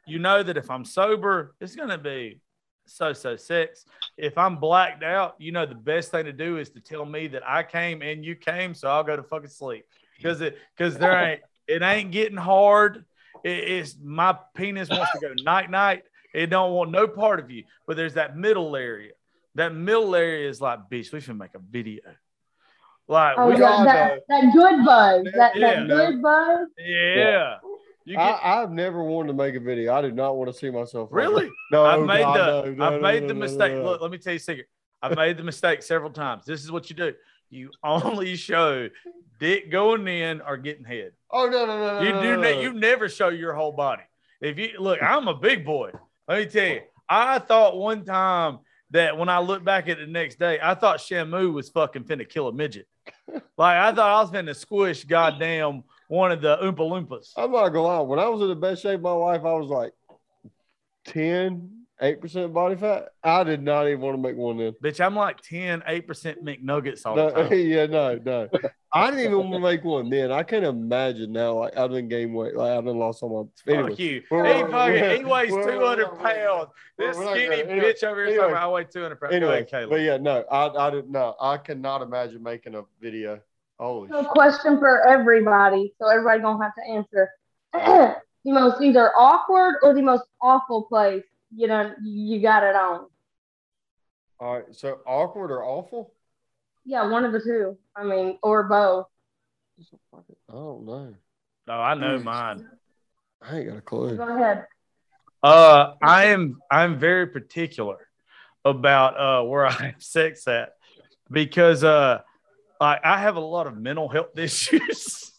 you know that if I'm sober, it's going to be so so sex. If I'm blacked out, you know the best thing to do is to tell me that I came and you came, so I'll go to fucking sleep because it because there ain't it ain't getting hard. It, it's my penis wants to go night night. It don't want no part of you, but there's that middle area. That middle area is like, bitch, we should make a video. Like, Oh, we, that, God, that, that good buzz. That, Yeah. that good buzz. yeah. You get, I, I've never wanted to make a video. I do not want to see myself. really? No, I've made God, the no, I've no, made no, the mistake. Look, let me tell you a secret. I've made the mistake several times. This is what you do. You only show dick going in or getting head. Oh no no no no! You do no, you never show your whole body. If you look, I'm a big boy. Let me tell you, I thought one time that when I looked back at the next day, I thought Shamu was fucking finna kill a midget. like I thought I was finna squish goddamn one of the Oompa Loompas. I'm not gonna lie. When I was in the best shape of my life, I was like 10, 8% body fat. I did not even want to make one then. Bitch, I'm like 10, 8% McNuggets all No, the time. yeah, no, no. I didn't even want to make one then. I can't imagine now. Like I've been gained weight. Like I've been lost on my. Anyway, Fuck you. He fucking he weighs 200 pounds. This skinny gonna- anyway, bitch over here anyway. talking about I weigh 200 pounds. Anyway, Caleb. but yeah, no, I, I didn't know. I cannot imagine making a video. Holy So, shit. question for everybody. So everybody gonna have to answer. the most either awkward or the most awful place you know you got it on. All right, so awkward or awful? Yeah, one of the two. I mean, or both. I don't know. No, I know mine. I ain't got a clue. Go ahead. Uh, I am I'm very particular about uh where I have sex at because uh I, I have a lot of mental health issues.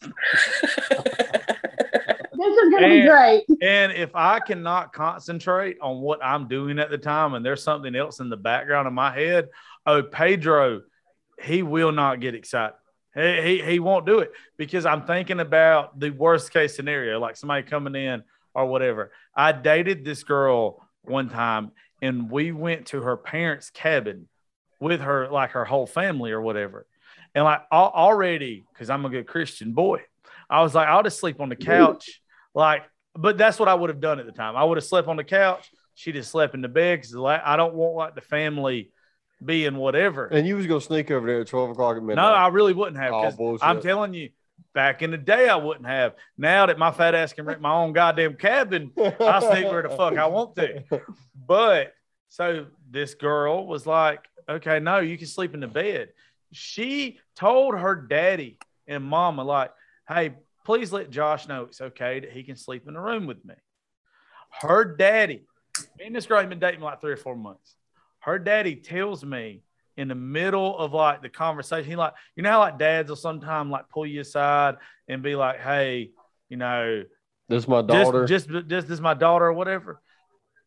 This is gonna be And- great. and if I cannot concentrate on what I'm doing at the time and there's something else in the background of my head, oh Pedro, he will not get excited. He, he, he won't do it because I'm thinking about the worst case scenario, like somebody coming in or whatever. I dated this girl one time and we went to her parents' cabin with her, like her whole family or whatever. And like already, because I'm a good Christian boy, I was like, I'll just sleep on the couch. Like, but that's what I would have done at the time. I would have slept on the couch. She just slept in the bed because I don't want like the family being whatever. And you was gonna sneak over there at twelve o'clock at midnight. No, I really wouldn't have. Oh. I'm telling you, back in the day, I wouldn't have. Now that my fat ass can rent my own goddamn cabin, I'll sneak where the fuck I want to. But so this girl was like, okay, no, you can sleep in the bed. She told her daddy and mama, like, hey, please let Josh know it's okay that he can sleep in the room with me. Her daddy, me and this girl had been dating like three or four months. Her daddy tells me in the middle of like the conversation, he like, you know how like dads will sometimes like pull you aside and be like, hey, you know, This is my daughter. just, just, just this is my daughter or whatever.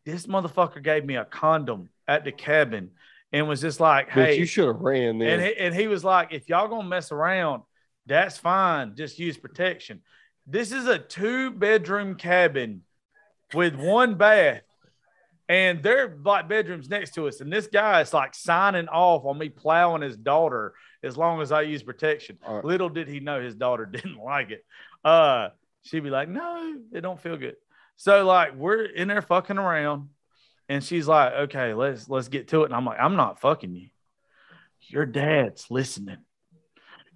This motherfucker gave me a condom at the cabin and was just like, Bitch, hey, you should have ran then. and he, and he was like, if y'all gonna mess around, that's fine. Just use protection. This is a two bedroom cabin with one bath, and they're like bedrooms next to us. And this guy is like signing off on me plowing his daughter as long as I use protection. Right. Little did he know his daughter didn't like it. Uh, she'd be like, no, it don't feel good. So like we're in there fucking around, and she's like, okay, let's let's get to it. And I'm like, I'm not fucking you. Your dad's listening.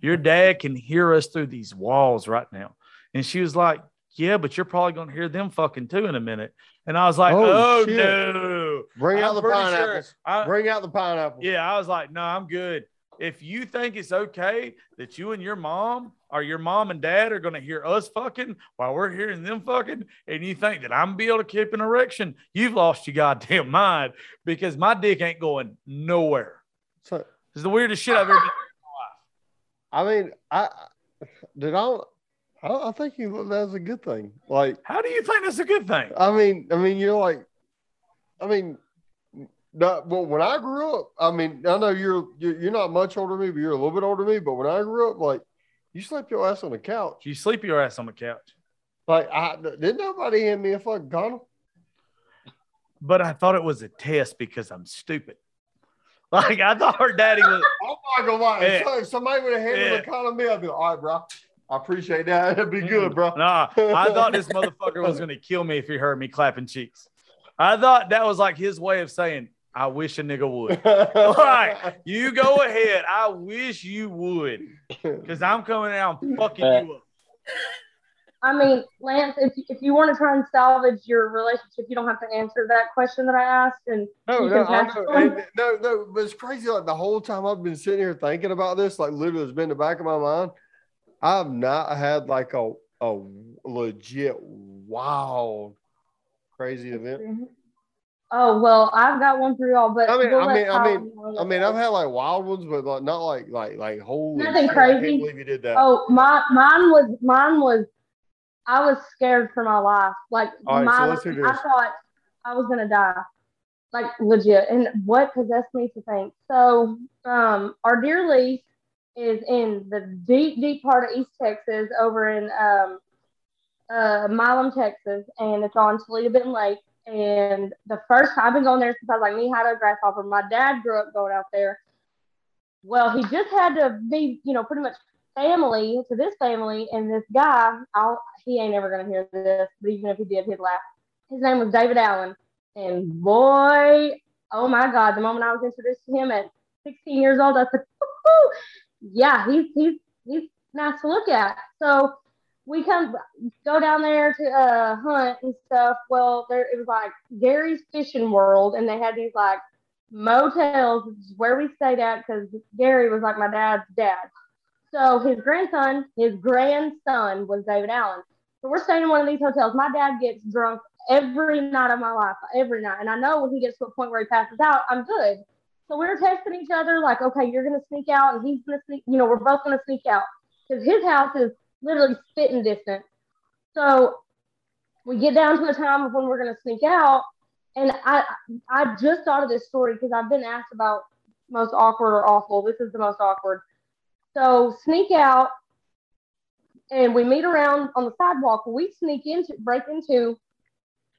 Your dad can hear us through these walls right now. And she was like, yeah, but you're probably gonna hear them fucking too in a minute. And I was like, Oh, oh, no. Bring out I'm the pretty sure- I- Bring out the pineapples. yeah, I was like, no, I'm good. If you think it's okay that you and your mom or your mom and dad are going to hear us fucking while we're hearing them fucking, and you think that I'm gonna be able to keep an erection, you've lost your goddamn mind because my dick ain't going nowhere. So is the weirdest shit I've ever. I mean, I did. I, I think you that's a good thing. Like, How do you think that's a good thing? I mean, I mean, you're like, I mean, not, well, when I grew up, I mean, I know you're you're you're not much older than me, but you're a little bit older than me. But when I grew up, like, you slept your ass on the couch. You sleep your ass on the couch. Like, I didn't nobody hand me a fucking condom. But I thought it was a test because I'm stupid. Like I thought her daddy was. I'm not gonna lie. Yeah. so- If somebody would have handed me Yeah. a condom, me, I'd be like, all right, bro. I appreciate that. It'd be good, bro. Nah, I thought this motherfucker was gonna kill me if he heard me clapping cheeks. I thought that was like his way of saying, "I wish a nigga would." All right, you go ahead. I wish you would, because I'm coming out fucking you up. I mean, Lance, if if you want to try and salvage your relationship, you don't have to answer that question that I asked. And No, You no, can pass know. it on. And- no, no, but it's crazy. Like the whole time I've been sitting here thinking about this, like literally, it's been in the back of my mind. I've not had like a a legit wild, crazy event. Mm-hmm. Oh well, I've got one for y'all, but I mean, we'll I mean, I mean, I mean, I've had like wild ones, but like not like like like holy. Nothing shit, I can't crazy. believe you did that. Oh, my mine was mine was I was scared for my life. Like right, so let's do I thought I was gonna die. like legit. And what possessed me to think? So, um, our deer lease is in the deep, deep part of East Texas, over in um, uh, Milam, Texas, and it's on Toledo Bend Lake. And the first time I've been going there since I was like knee high to a grasshopper. My dad grew up going out there. Well, he just had to be, you know, pretty much family to this family, and this guy, I'll, he ain't ever gonna hear this, but even if he did, he'd laugh. His name was David Allen, and boy, oh my God, the moment I was introduced to him at 16 years old, I said, yeah, he's he's he's nice to look at. So we come go down there to uh, hunt and stuff. Well, there it was like Gary's Fishing World, and they had these like motels, which is where we stayed at because Gary was like my dad's dad. So his grandson, his grandson was David Allen. So we're staying in one of these hotels. My dad gets drunk every night of my life, every night. And I know when he gets to a point where he passes out, I'm good. So we are texting each other like, okay, you're gonna sneak out, and he's gonna sneak. You know, we're both gonna sneak out because his house is literally spitting distance. So we get down to the time of when we're gonna sneak out, and I I just thought of this story because I've been asked about most awkward or awful. This is the most awkward. So sneak out, and we meet around on the sidewalk. We sneak into break into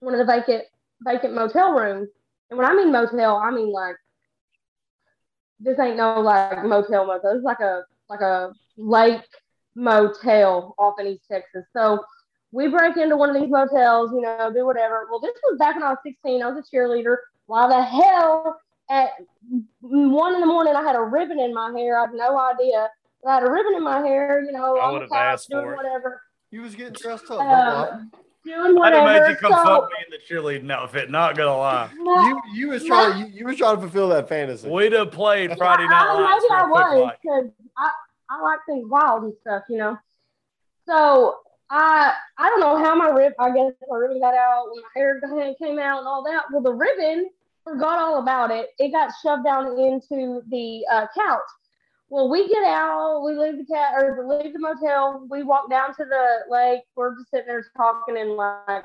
one of the vacant vacant motel rooms. And when I mean motel, I mean like this ain't no like motel motel. It's like a like a lake motel off in East Texas. So we break into one of these motels, you know, do whatever. Well, this was back when I was 16. I was a cheerleader. Why the hell at one in the morning I had a ribbon in my hair? I had no idea. I had a ribbon in my hair, you know, I on would the have couch asked doing for it. whatever. You was getting dressed up. Uh, doing I'd have made whatever. you come so, fuck me in the cheerleading outfit. Not gonna lie, no, you you was trying you, you was trying to fulfill that fantasy. we'd have played Friday Night I, Lights maybe for I a quick was because I, I like things wild and stuff, you know. So I I don't know how my rib I guess my ribbon got out when my hair came out and all that. Well, the ribbon forgot all about it. It got shoved down into the uh, couch. Well, we get out, we leave the cat or leave the motel. We walk down to the lake. We're just sitting there talking and like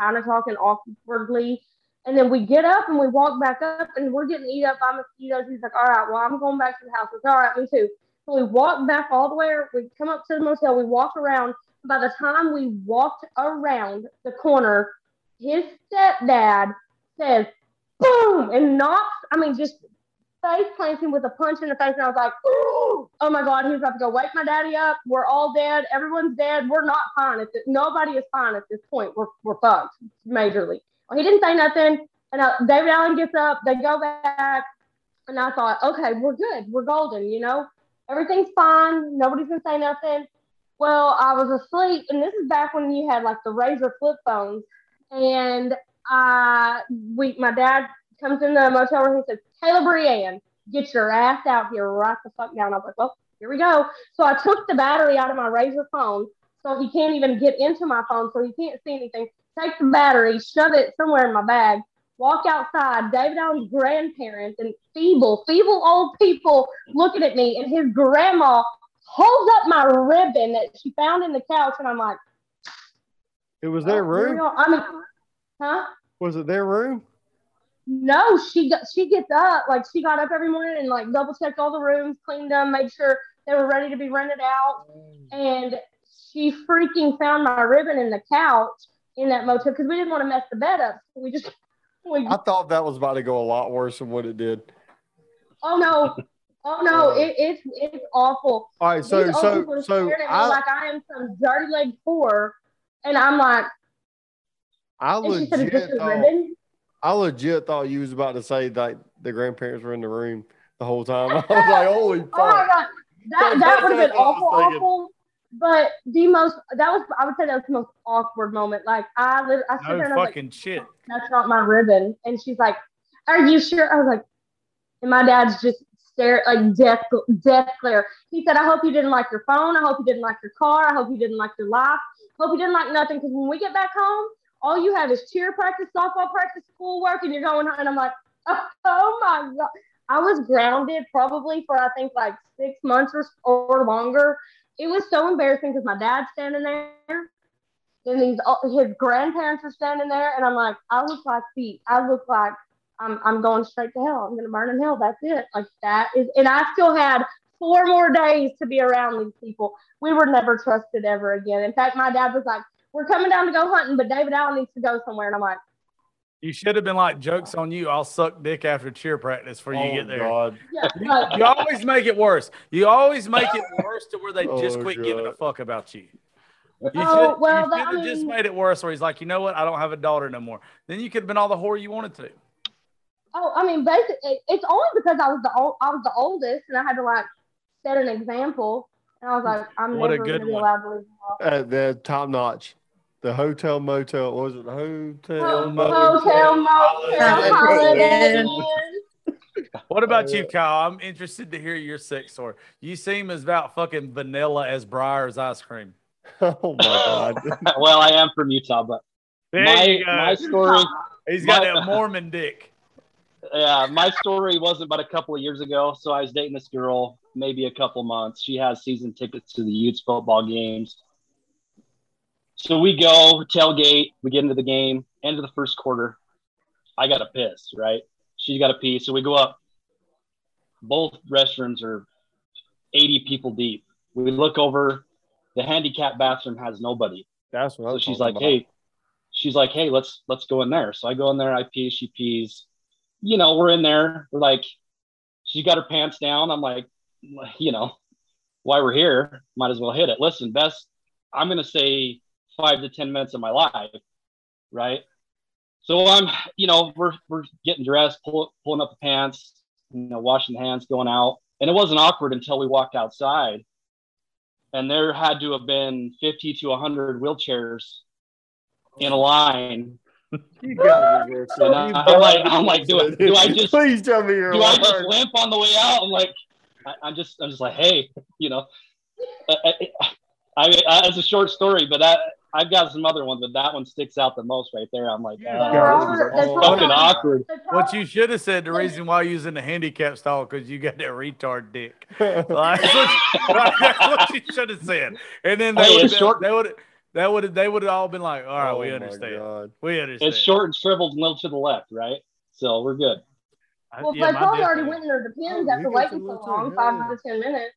kind of talking awkwardly. And then we get up and we walk back up and we're getting eat up by mosquitoes. He's like, all right, well, I'm going back to the house. It's all right, me too. So we walk back all the way. We come up to the motel. We walk around. By the time we walked around the corner, his stepdad says, boom, and knocks, I mean, just face plants him with a punch in the face. And I was like, Ooh, oh my God, he's about to go wake my daddy up. We're all dead. Everyone's dead. We're not fine. At this, nobody is fine at this point. We're, we're fucked majorly. He didn't say nothing. And uh, David Allen gets up. They go back. And I thought, okay, we're good. We're golden, you know? Everything's fine. Nobody's to say nothing. Well, I was asleep. And this is back when you had like the Razr flip phones. And I, we, my dad comes in the motel room. He says, Taylor Brienne, get your ass out here right the fuck down. I was like, well, here we go. So I took the battery out of my Razr phone so he can't even get into my phone, so he can't see anything. Take the battery, shove it somewhere in my bag, walk outside. David Allen's grandparents and feeble, feeble old people looking at me, and his grandma holds up my ribbon that she found in the couch, and I'm like, It was their "Oh, room. go." I mean, huh? Was it their room? No, she got she gets up like she got up every morning and like double checked all the rooms, cleaned them, made sure they were ready to be rented out, and she freaking found my ribbon in the couch in that motel because we didn't want to mess the bed up. So we just we I thought that was about to go a lot worse than what it did. oh no, oh no, it, it's it's awful. All right, so These so so I like I am some dirty leg four, and I'm like, I and she said, "Is this legit thought? I legit thought you was about to say that the grandparents were in the room the whole time. I was like, holy Oh my god, that that would have been awful, awful. But the most that was I would say that was the most awkward moment. Like I live, I sit No there and I was like, fucking shit. that's not my ribbon. And she's like, Are you sure? I was like, and my dad's just stare like death death glare. He said, I hope you didn't like your phone. I hope you didn't like your car. I hope you didn't like your life. Hope you didn't like nothing. Because when we get back home, all you have is cheer practice, softball practice, schoolwork, and you're going home. And I'm like, oh my God. I was grounded probably for I think like six months or, or longer. It was so embarrassing because my dad's standing there and these his grandparents are standing there, and I'm like, I look like feet. I look like I'm I'm going straight to hell. I'm gonna burn in hell. That's it. Like that is, and I still had four more days to be around these people. We were never trusted ever again. In fact, my dad was like, "We're coming down to go hunting, but David Allen needs to go somewhere." And I'm like, You should have been like, jokes on you. I'll suck dick after cheer practice before you oh, get there. God. You, you always make it worse. You always make it worse to where they just Oh, quit giving a fuck about you. You Oh, should, well, you that- should have just mean- made it worse where he's like, you know what? I don't have a daughter no more. Then you could have been all the whore you wanted to. Oh, I mean, basically, it's only because I was the old, I was the oldest, and I had to like set an example. And I was like, I'm What a never good gonna be one. allowed to leave the. Uh, they're top notch. The hotel motel what was it the hotel Ho- motel? Hotel, motel, Holiday holiday Inn. Inn. What about Uh, you, Kyle? I'm interested to hear your sex story. You seem as about fucking vanilla as Breyers ice cream. Oh my god. well, I am from Utah, but There my, you go. my story, He's got my- that Mormon dick. yeah, my story wasn't but a couple of years ago. So I was dating this girl, maybe a couple months. She has season tickets to the Utes football games. So we go tailgate. We get into the game. End of the first quarter. I got to piss, right? She's got to pee. So we go up. Both restrooms are 80 people deep. We look over. The handicap bathroom has nobody. That's what So she's like, about. "Hey," she's like, "Hey, let's let's go in there." So I go in there, I pee, she pees. You know, we're in there. We're like, she's got her pants down. I'm like, you know, why we're here, might as well hit it. Listen, best. I'm gonna say five to ten minutes of my life, right? So I'm, you know, we're we're getting dressed, pull, pulling up the pants, you know, washing the hands, going out, and it wasn't awkward until we walked outside and there had to have been 50 to 100 wheelchairs in a line. You be there, And I, I'm like, I'm like, do, I- do I just please tell me you're I just limp on the way out? I'm like, I, I'm just, I'm just like, hey, you know, I, I, I mean, it's a short story, but I, I've got some other ones, but that one sticks out the most right there. I'm like, Yeah, oh, God, this this is is They all- probably- fucking awkward. What you should have said, the reason why you was in the handicap stall, because you got that retard dick. Like, that's, what, that's what you should have said. And then they Hey, would it's have short- they would they would they would have all been like, all right, Oh we understand. God. We understand. It's short and shriveled and a little to the left, right? So we're good. I- Well, yeah, they my probably already went in their depends Oh, after waiting some so long, five yeah. to ten minutes.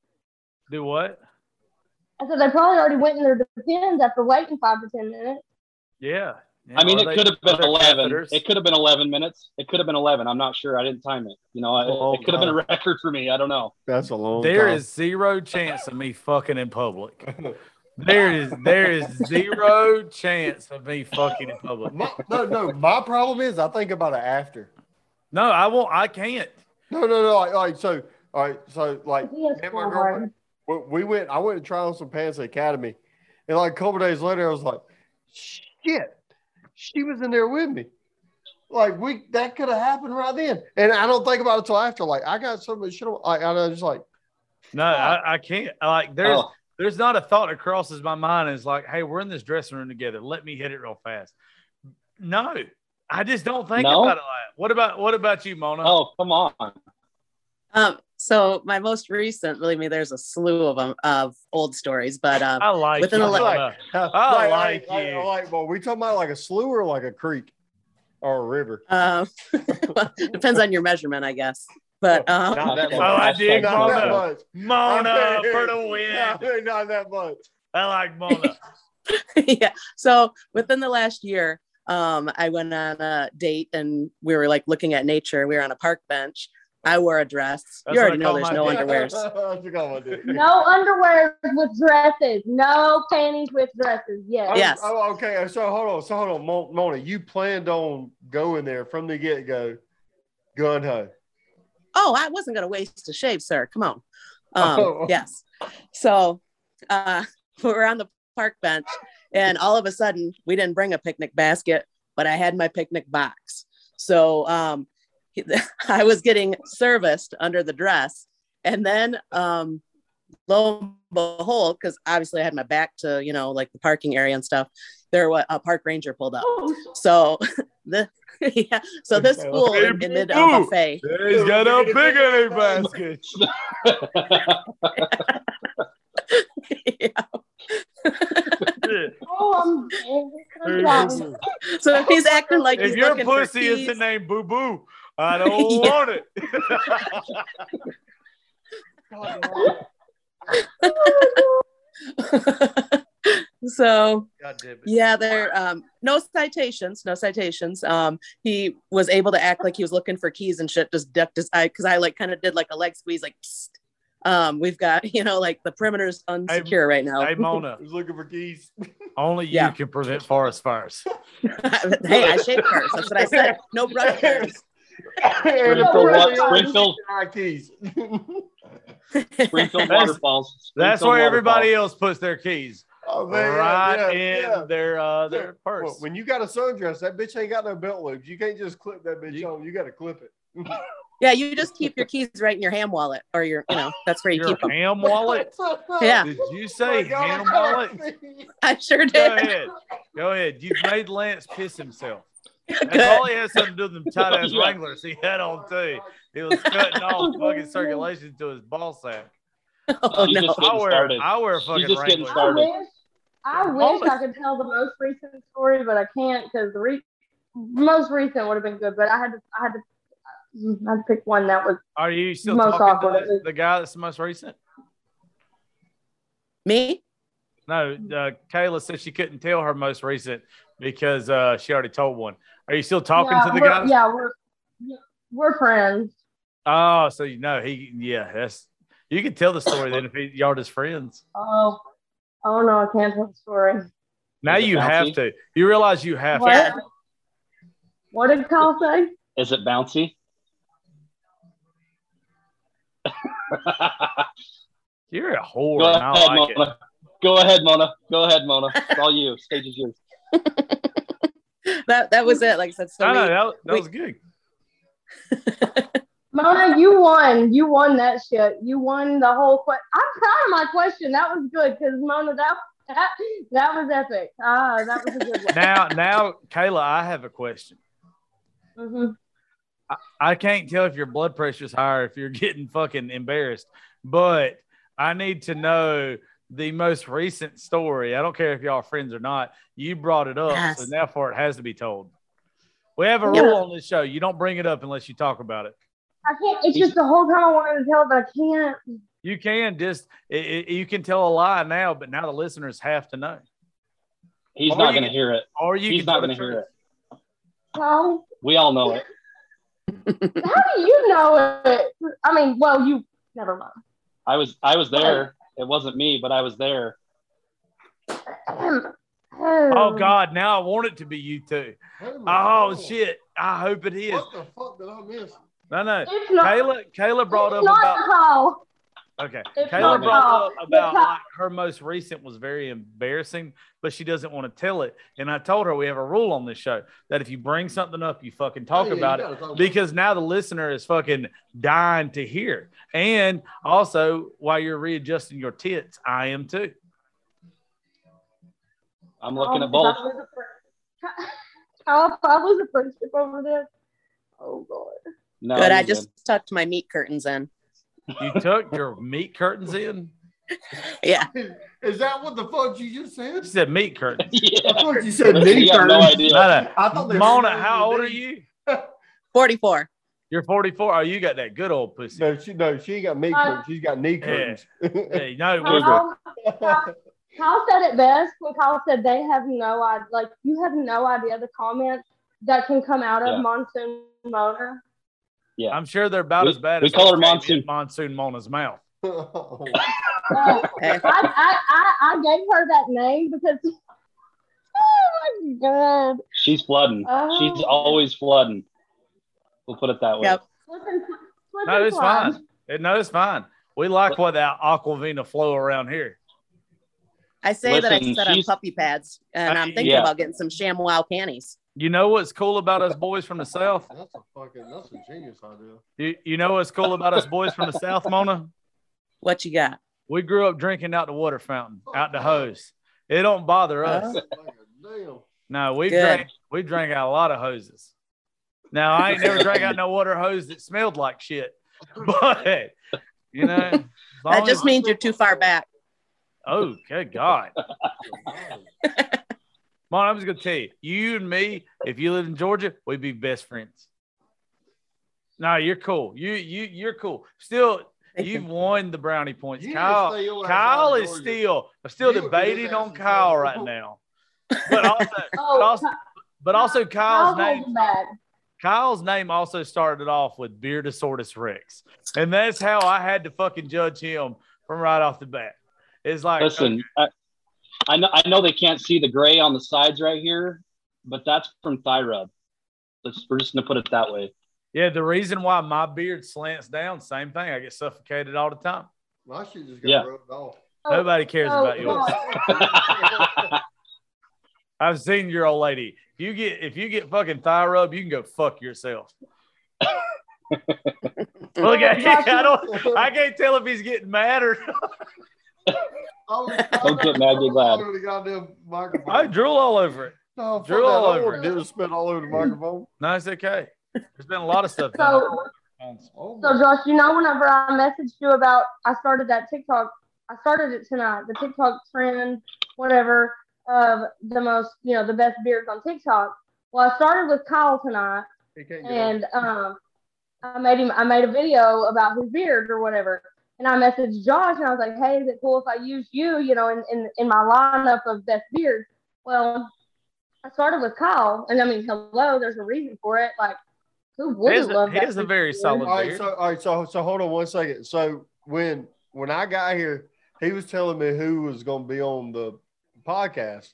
Do what? I said they probably already went in their depends after waiting five to ten minutes. Yeah. Yeah, I mean, it they- could have been 11. catheters? It could have been 11 minutes. It could have been 11. I'm not sure. I didn't time it. You know, Oh, it could have been a record for me. I don't know. That's a long There time. is zero chance of me fucking in public. There is there is zero chance of me fucking in public. My, no, no. My problem is I think about it after. No, I won't. I can't. No, no, no. Like, like so, all right. So, like, He me and my girlfriend, we, we went. I went to try on some pants at Academy, and like a couple days later, I was like, "Shit, she was in there with me." Like we, that could have happened right then, and I don't think about it till after. Like I got so much shit. Like I was just like, No, I, I can't. Like there's Oh, there's not a thought that crosses my mind. Is like, hey, we're in this dressing room together. Let me hit it real fast. No, I just don't think No? about it. Like, what about what about you, Mona? oh, come on. Um, so my most recent, believe me, there's a slew of them of old stories, but um, I like Within you. the Mona. I I like like, you. like, like, well, we talking about like a slough or like a creek or a river. um, well, depends on your measurement, I guess. But um, Not that Oh. I dig Not that Mona. much. Mona for the win. Not that much. I like Mona. yeah. So within the last year, um, I went on a date and we were like looking at nature. We were on a park bench. I wore a dress. That's you already know there's my no dick. underwears. I forgot my dick. No underwear with dresses. No panties with dresses. Yes. Oh, Yes. Oh, okay. So hold on. So hold on, Mo- Mona. You planned on going there from the get go, gun ho. Oh, I wasn't going to waste a shave, sir. Come on. Um, Oh. Yes. So uh, we were on the park bench, and all of a sudden, we didn't bring a picnic basket, but I had my picnic box. So um, I was getting serviced under the dress. And then um, lo and behold, because obviously I had my back to, you know, like the parking area and stuff, there was a park ranger pulled up. Oh, So the yeah, so this fool Hey, in, in mid boo-boo. uh, buffet. He's got a picnic basket. yeah. oh, I'm dead. So he's acting like if he's your looking for pussy is the name Boo Boo, I don't Yeah. want it. so God yeah there um no citations no citations um he was able to act like he was looking for keys and shit just ducked his eye because i like kind of did like a leg squeeze like Psst. um we've got you know like the perimeter's unsecure right now Hey Mona, Who's looking for keys? only you Yeah. can prevent forest fires. hey i shave first that's what i said no brush hairs Springfield, wa- Springfield, Our keys. Springfield That's- waterfalls. That's where everybody waterfalls. else puts their keys. Oh man, right yeah, in yeah. their uh Yeah. their purse. Well, when you got a sundress, that bitch ain't got no belt loops. You can't just clip that bitch You- on. You got to clip it. yeah you just keep your keys right in your ham wallet or your you know that's where you Your keep them ham wallet? yeah Did you Oh say my God, ham wallet? i sure did. Go did ahead. Go ahead. You've made Lance piss himself. That Good. probably has something to do with them tight ass Wranglers he had on too. He was cutting off fucking circulation to his ball sack. oh You no just- I Getting wear started. I wear fucking just getting Wranglers. I started. wish, I wish I could tell the most recent story, but I can't because the re- most recent would have been good. But I had to, I had to, I had to pick one that was Are you still Most talking awkward, to the, the guy that's the most recent? me No, uh, Kayla said she couldn't tell her most recent because uh, she already told one. Are you still talking yeah, to the guy? Yeah, we're we're friends. Oh, so you know he, yeah, that's you can tell the story then if he, y'all just friends. Oh, oh no, I can't tell the story. Now Is it you have to. You realize you have What? to. What did Kyle say? Is it bouncy? You're a whore. Go ahead, I like it. Mona. Go ahead, Mona. Go ahead, Mona. It's all you. Stage is yours. that that was it like i said so I know we- that, that we- was good. Mona, you won. You won that shit. You won the whole question. I'm proud of my question. That was good because Mona, that, that that was epic. Ah, that was a good one. Now, now, Kayla, I have a question. hmm I can't tell if your blood pressure's higher if you're getting fucking embarrassed, but I need to know the most recent story. I don't care if y'all are friends or not. You brought it up, so Yes. therefore it has to be told. We have a Yeah. rule on this show. You don't bring it up unless you talk about it. I can't. It's just the whole time I wanted to tell, but I can't. You can just it, it- you can tell a lie now, but now the listeners have to know. He's Or not going to hear it. Or you He's not going to hear it. How? We all know it. How do you know it? I mean, well, you never mind. I was I was there. It wasn't me, but I was there. Oh. oh God, now I want it to be you too. Oh shit. I hope it is. What the fuck did I miss? No, no. It's not. Kayla Kayla brought it's up not about Kyle. Okay. It's Kayla not brought up about It's like her most recent was very embarrassing, but she doesn't want to tell it. And I told her we have a rule on this show that if you bring something up, you fucking talk Oh, Yeah, about it gotta talk about because now the listener is fucking dying to hear. And also, while you're readjusting your tits, I am too. I'm looking Oh, at both. Kyle was a fr- Kyle, Kyle was a friendship over this. Oh god. No, good i you're just tucked my meat curtains in You tucked your meat curtains in. yeah Is that what the fuck you just said? She said meat curtains. good. I thought you said You knee have no curtains. idea. No, no. I thought Mona, how old are you? 44 You're 44. Oh, you got that good old pussy. No, she no, she ain't got meat Uh, curtains. She's got knee curtains. Hey, no, Google. Kyle, Kyle, Kyle said it best when Kyle said they have no idea, like you have no idea the comments that can come out of Yeah. Monsoon Mona. Yeah. I'm sure they're about We- as bad we as call her Monsoon. Monsoon Mona's mouth. Oh, I, I, I, I gave her that name because. Oh my god! She's flooding. Oh. She's always flooding. We'll put it that way. Yep. Slip and, No, it's slide. fine. It- No, it's fine. We like what that Aquafina flow around here. i say that i set up puppy pads and Uh, i'm thinking yeah. about getting some ShamWow panties You know what's cool about us boys from the South? that's a fucking that's a genius idea. You, you know what's cool about us boys from the South, Mona? what you got We grew up drinking out the water fountain, oh, out the hose. It don't bother us. Oh. Like a damn. No, we Good. drank we drank out a lot of hoses. Now I ain't never drank out no water hose that smelled like shit. But you know, that just means you're too far back oh good God. Mom, I'm just gonna tell you, you and me, if you live in Georgia, we'd be best friends. No, you're cool. You you you're cool. Still, you've won the brownie points. You Kyle, stay your ass Kyle is Georgia. still I'm still You debating on Kyle right trouble. now. But also, but Oh, also, but also Kyle's Kyle name holds. Kyle's name also started off with Beardosaurus Rex. And that's how I had to fucking judge him from right off the bat. It's like Listen, I, I know I know they can't see the gray on the sides right here, but that's from thigh rub. Let's, we're just gonna put it that way. yeah, the reason why my beard slants down, same thing. I get suffocated all the time. My shit just got Yeah. rubbed off. Oh, Nobody cares so, about oh, yours. I've seen your old lady. If you get if you get fucking thigh rub, you can go fuck yourself. Look at Josh, I don't I can't tell if he's getting mad or Don't get mad, get glad. All over the goddamn microphone. I drool all over it. no, fuck drew all over it. to do is spit all over the microphone. No, it's okay. There's been a lot of stuff. So, Oh, so Josh, you know, whenever I messaged you about, I started that TikTok. I started it tonight. The TikTok trend, whatever, of the most, you know, the best beards on TikTok. Well, I started with Kyle tonight, He can't get and um, I made him. I made a video about his beard or whatever, and I messaged Josh, and I was like, "Hey, is it cool if I use you, you know, in in, in my lineup of best beards?" Well, I started with Kyle, and I mean, hello, there's a reason for it. Like, who wouldn't has a- love he that? has a very beard? solid all right, beard. so all right, so so hold on one second. So when when I got here, he was telling me who was going to be on the podcast.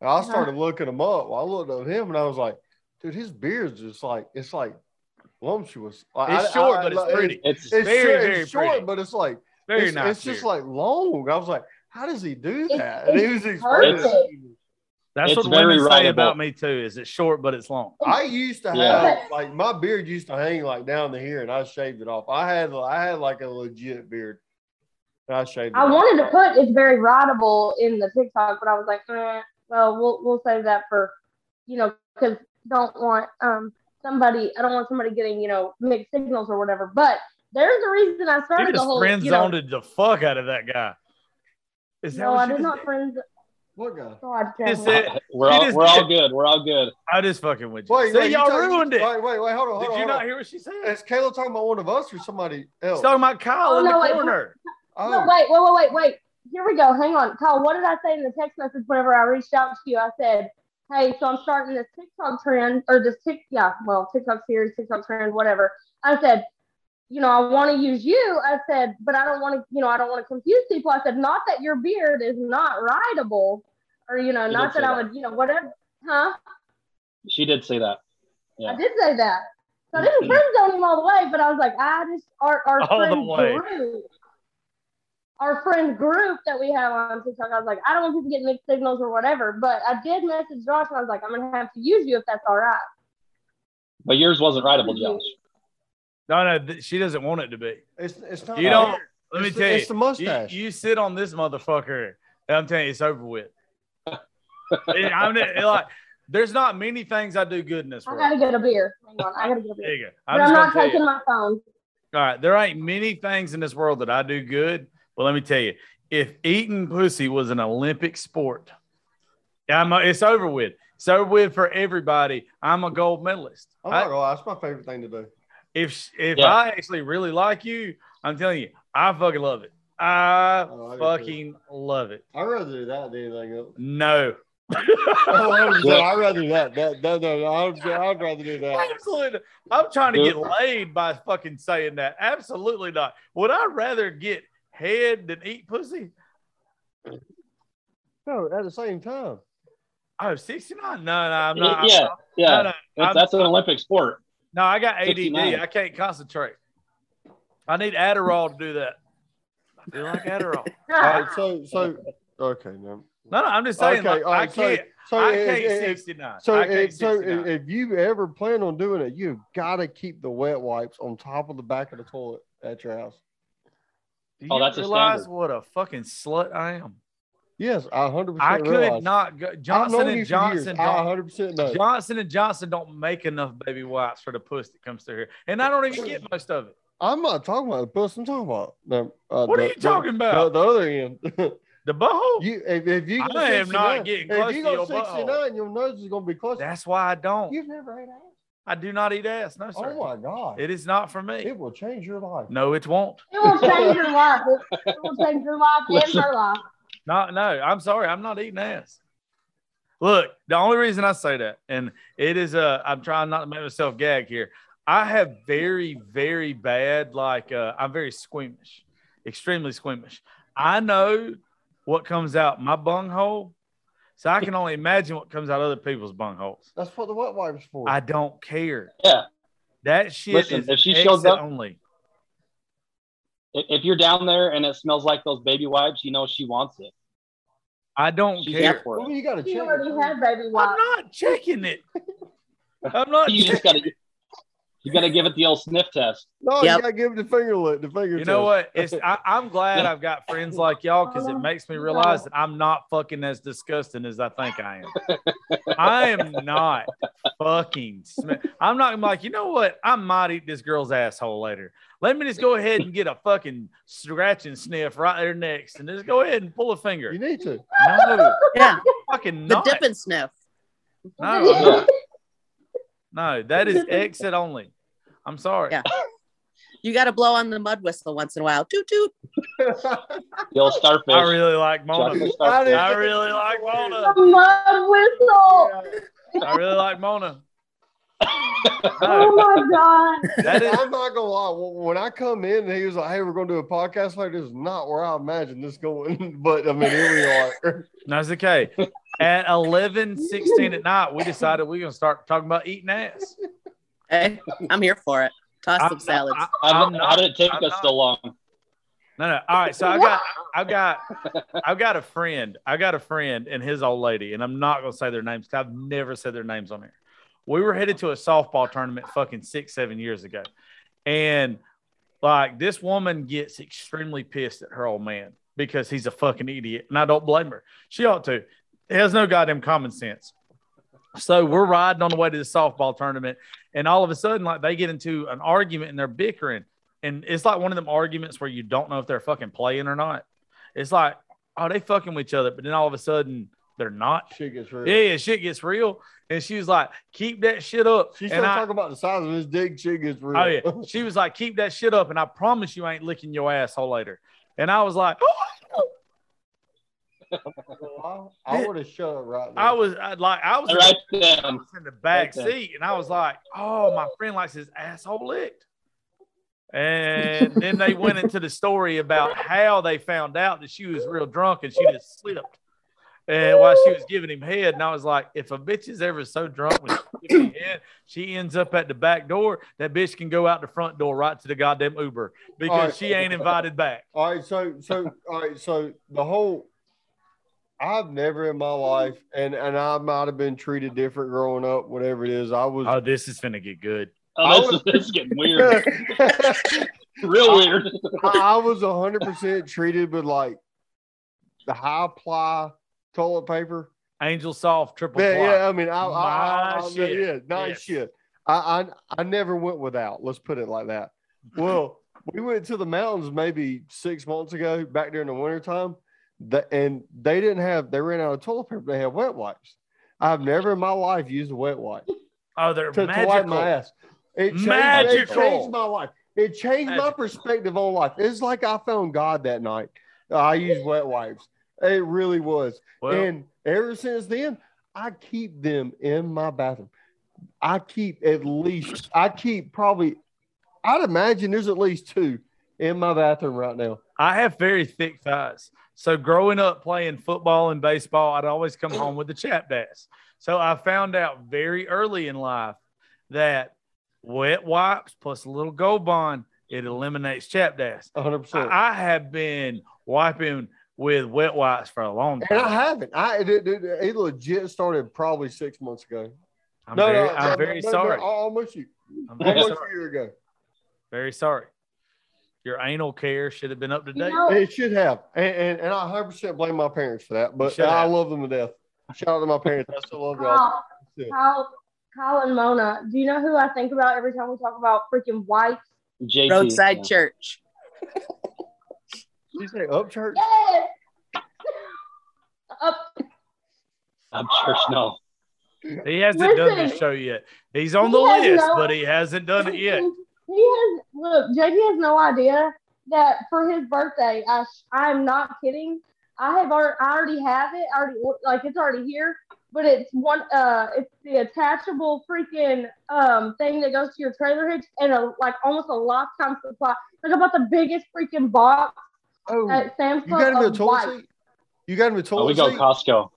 And I uh-huh. started looking him up. Well, I looked at him and I was like, dude, his beard's just like it's like lumptuous. Like, It's I- short, I- but it's like, pretty. It's It's, Very, short, very it's short, pretty. but it's like Very it's, nice. it's just like long. I was like, how does he do It's- that? and he was explaining. perfect. That's it's what women very say rideable. about me too. Is it's short but it's long. I used to have Yeah. like my beard used to hang like down to here, and I shaved it off. I had I had like a legit beard. And I shaved it I off. wanted to put it's very rideable in the TikTok, but I was like, eh, well, we'll we'll save that for, you know, because don't want um somebody I don't want somebody getting you know mixed signals or whatever. But there's a reason I You started the just whole. friend you know, zoned the fuck out of that guy. Is that no, I did not did? friends. What guy? God, it. we're all we're all good. We're all good. I just fucking with you. Wait, See, wait, you y'all talking- ruined it. Wait, wait, wait, hold on, hold Did on. you hold not on. hear what she said? Is Kayla talking about one of us or somebody else? She's talking about Kyle Oh, in no, the wait, corner. oh, No, wait, wait, wait, wait, wait. Here we go. Hang on, Kyle. What did I say in the text message whenever I reached out to you? I said, "Hey, so I'm starting this TikTok trend or this Tik, yeah, well, TikTok series, TikTok trend, whatever." I said, "You know, I want to use you." I said, "But I don't want to, you know, I don't want to confuse people." I said, "Not that your beard is not rideable, or you know, You not that I would, you know, whatever." Huh? She did say that. Yeah. I did say that. So I didn't friend zone him all the way, but I was like, I just our our All the friend way. Group, our friend group that we have on TikTok. I was like, I don't want people getting mixed signals or whatever. But I did message Josh, and I was like, I'm gonna have to use you if that's all right. But yours wasn't rideable, Josh. No, no, th- she doesn't want it to be. it's it's not. You don't. beard. Let me It's tell you. it's the mustache. You, you sit on this motherfucker. and I'm telling you, it's over with. It- I'm it- like, there's not many things I do good in this world. I gotta get a beer. Hang on, I gotta get a There beer. you go. But I'm I'm not taking you. my phone. All right, there ain't many things in this world that I do good. But let me tell you, if eating pussy was an Olympic sport, I'm a, it's over with. It's over with for everybody. I'm a gold medalist. I'm I- not gonna lie, that's my favorite thing to do. if if Yeah. I actually really like you, I'm telling you, I fucking love it. I Oh, I fucking love it. I'd rather do that than anything else. No. Oh, 100%. I'd rather do that. That, that, no, no, I'd, I'd rather do that. Absolutely. I'm trying to get laid by fucking saying that. Absolutely not. Would I rather get head than eat pussy? No, at the same time. Oh, 69? No, no, I'm not. yeah, I'm- yeah. no, no, That's, I'm- an Olympic sport. no, I got ADD. 69. I can't concentrate. I need Adderall to do that. I feel like Adderall. All right, so, so, okay, no. No, no, I'm just saying. Okay, like, all I so, can't. so, I can't if- 69. so, can't if, so 69. if you ever plan on doing it, you've got to keep the wet wipes on top of the back of the toilet at your house. Do Oh, you that's a realize standard. what a fucking slut I am? Yes, I 100% I could realize. not go. Johnson and Johnson years. don't. I 100% know. Johnson and Johnson don't make enough baby wipes for the puss that comes through here, and I don't even get most of it. I'm not talking about the puss. I'm talking about the. Uh, What the, are you talking the, about? The, the other end. The butthole. you, if, if you go I am not 69 getting if close you to go your 69, butthole. your nose is gonna be close. That's why I don't. You've never ate ass. I do not eat ass. No, sir. Oh my God. It is not for me. It will change your life. No, it won't. It will change your life. It, it will change your life and her life. Not no. I'm sorry. I'm not eating ass. Look, the only reason I say that, and it is uh, I'm trying not to make myself gag here. I have very, very bad, like uh, I'm very squeamish, extremely squeamish. I know what comes out my bunghole, so I can only imagine what comes out of other people's bungholes. That's what the wet wipes for. I don't care. Yeah. That shit Listen, is if she exit shows up- only. If if you're down there and it smells like those baby wipes, you know she wants it. I don't She's care. there for well, you got to check. You it already first. had baby I'm not checking it. I'm not. You just gotta you gotta give it the old sniff test. No, Yep. you got to give it the finger lick. The finger. You know what? It's I, I'm glad I've got friends like y'all because it makes me realize that I'm not fucking as disgusting as I think I am. I am not fucking. Sm- I'm not I'm like you know what? I might eat this girl's asshole later. Let me just go ahead and get a fucking scratch and sniff right there next, and just go ahead and pull a finger. You need to. No, Yeah, fucking the not. dip and sniff. No, I'm not. no, that is exit only. I'm sorry. Yeah. You got to blow on the mud whistle once in a while. Toot toot. The old starfish. I really like Mona. I really like Mona. A mud whistle. I really like Mona. Oh my god. That is I'm not gonna lie. When I come in, and he was like, "Hey, we're gonna do a podcast like this." Is not where I imagined this going, but I mean, here we are. that's okay. At 11, 16 at night, we decided we're gonna start talking about eating ass. Hey, I'm here for it. Toss I'm some salads. I- How, I'm did- not- how did it take I'm us not- so long? No, no. All right. So I got, I've got, I've got a friend. I got a friend and his old lady, and I'm not gonna say their names. 'cause I've never said their names on here. We were headed to a softball tournament fucking six, seven years ago, and like this woman gets extremely pissed at her old man because he's a fucking idiot, and I don't blame her. She ought to. He has no goddamn common sense. So we're riding on the way to the softball tournament, and all of a sudden, like they get into an argument and they're bickering. And it's like one of them arguments where you don't know if they're fucking playing or not. It's like, oh, they fucking with each other, but then all of a sudden they're not. Shit gets real. Yeah, yeah, shit gets real. And she was like, keep that shit up. She and started I, talking about the size of his dick. Shit gets real. oh, yeah. She was like, keep that shit up. And I promise you ain't licking your asshole later. And I was like, oh, I would have shut up right now. I was I, like, I was, Right I was in the back Right seat and I was like, oh, my friend likes his asshole licked. And then they went into the story about how they found out that she was real drunk and she just slipped. And while she was giving him head, and I was like, if a bitch is ever so drunk when she's giving me head, she ends up at the back door, that bitch can go out the front door right to the goddamn Uber because All right. she ain't invited back. All right, so so all right, so the whole I've never in my life, and and I might have been treated different growing up, whatever it is. I was Oh, this is gonna get good. Oh, this, is, this is getting weird. Real weird. I I was hundred percent treated with like the high ply toilet paper. Angel soft triple Yeah, ply. yeah. I mean, I, I, I, My I shit. yeah, nice Yes. shit. I, I I never went without. Let's put it like that. Well, we went to the mountains maybe six months ago, back during the wintertime. The, and they didn't have they ran out of toilet paper. They had wet wipes. I've never in my life used a wet wipe Oh, they're to, to wipe magical. my ass. It changed, it changed my life. It changed my perspective on life. It's like I found God that night. I used wet wipes. It really was. Well, and ever since then, I keep them in my bathroom. I keep at least, I keep probably, I'd imagine there's at least two in my bathroom right now. I have very thick thighs. So growing up playing football and baseball, I'd always come home with the chap dash. So I found out very early in life that wet wipes plus a little gold bond, it eliminates chap dash. 100%. I, I have been wiping with wet wipes for a long time. and I haven't. I it, it, it legit started probably six months ago. I'm no, very, no, I'm no, very no, no, sorry. almost you. I'm Almost sorry. a year ago. Very sorry. Your anal care should have been up to You date. know, It should have. And, and, and I 100% blame my parents for that. But I have. love them to death. Shout out to my parents. I still love y'all. Kyle, Yeah. Kyle, Kyle and Mona, do you know who I think about every time we talk about freaking wipes? JT. Roadside yeah. church. Did you say up church? Yes! Up, I'm church. No. He hasn't done Listen. the show yet. He's on the He list, no- but he hasn't done it yet. He has look. JD has no idea that for his birthday, I sh- I'm not kidding. I have already, I already have it. I already like it's already here. But it's one. Uh, it's the attachable freaking um thing that goes to your trailer hitch and a like almost a lifetime supply. Like about the biggest freaking box Oh, at Sam's you Club. got him a of toilet seat? You got him a toilet Oh, we go seat? Costco.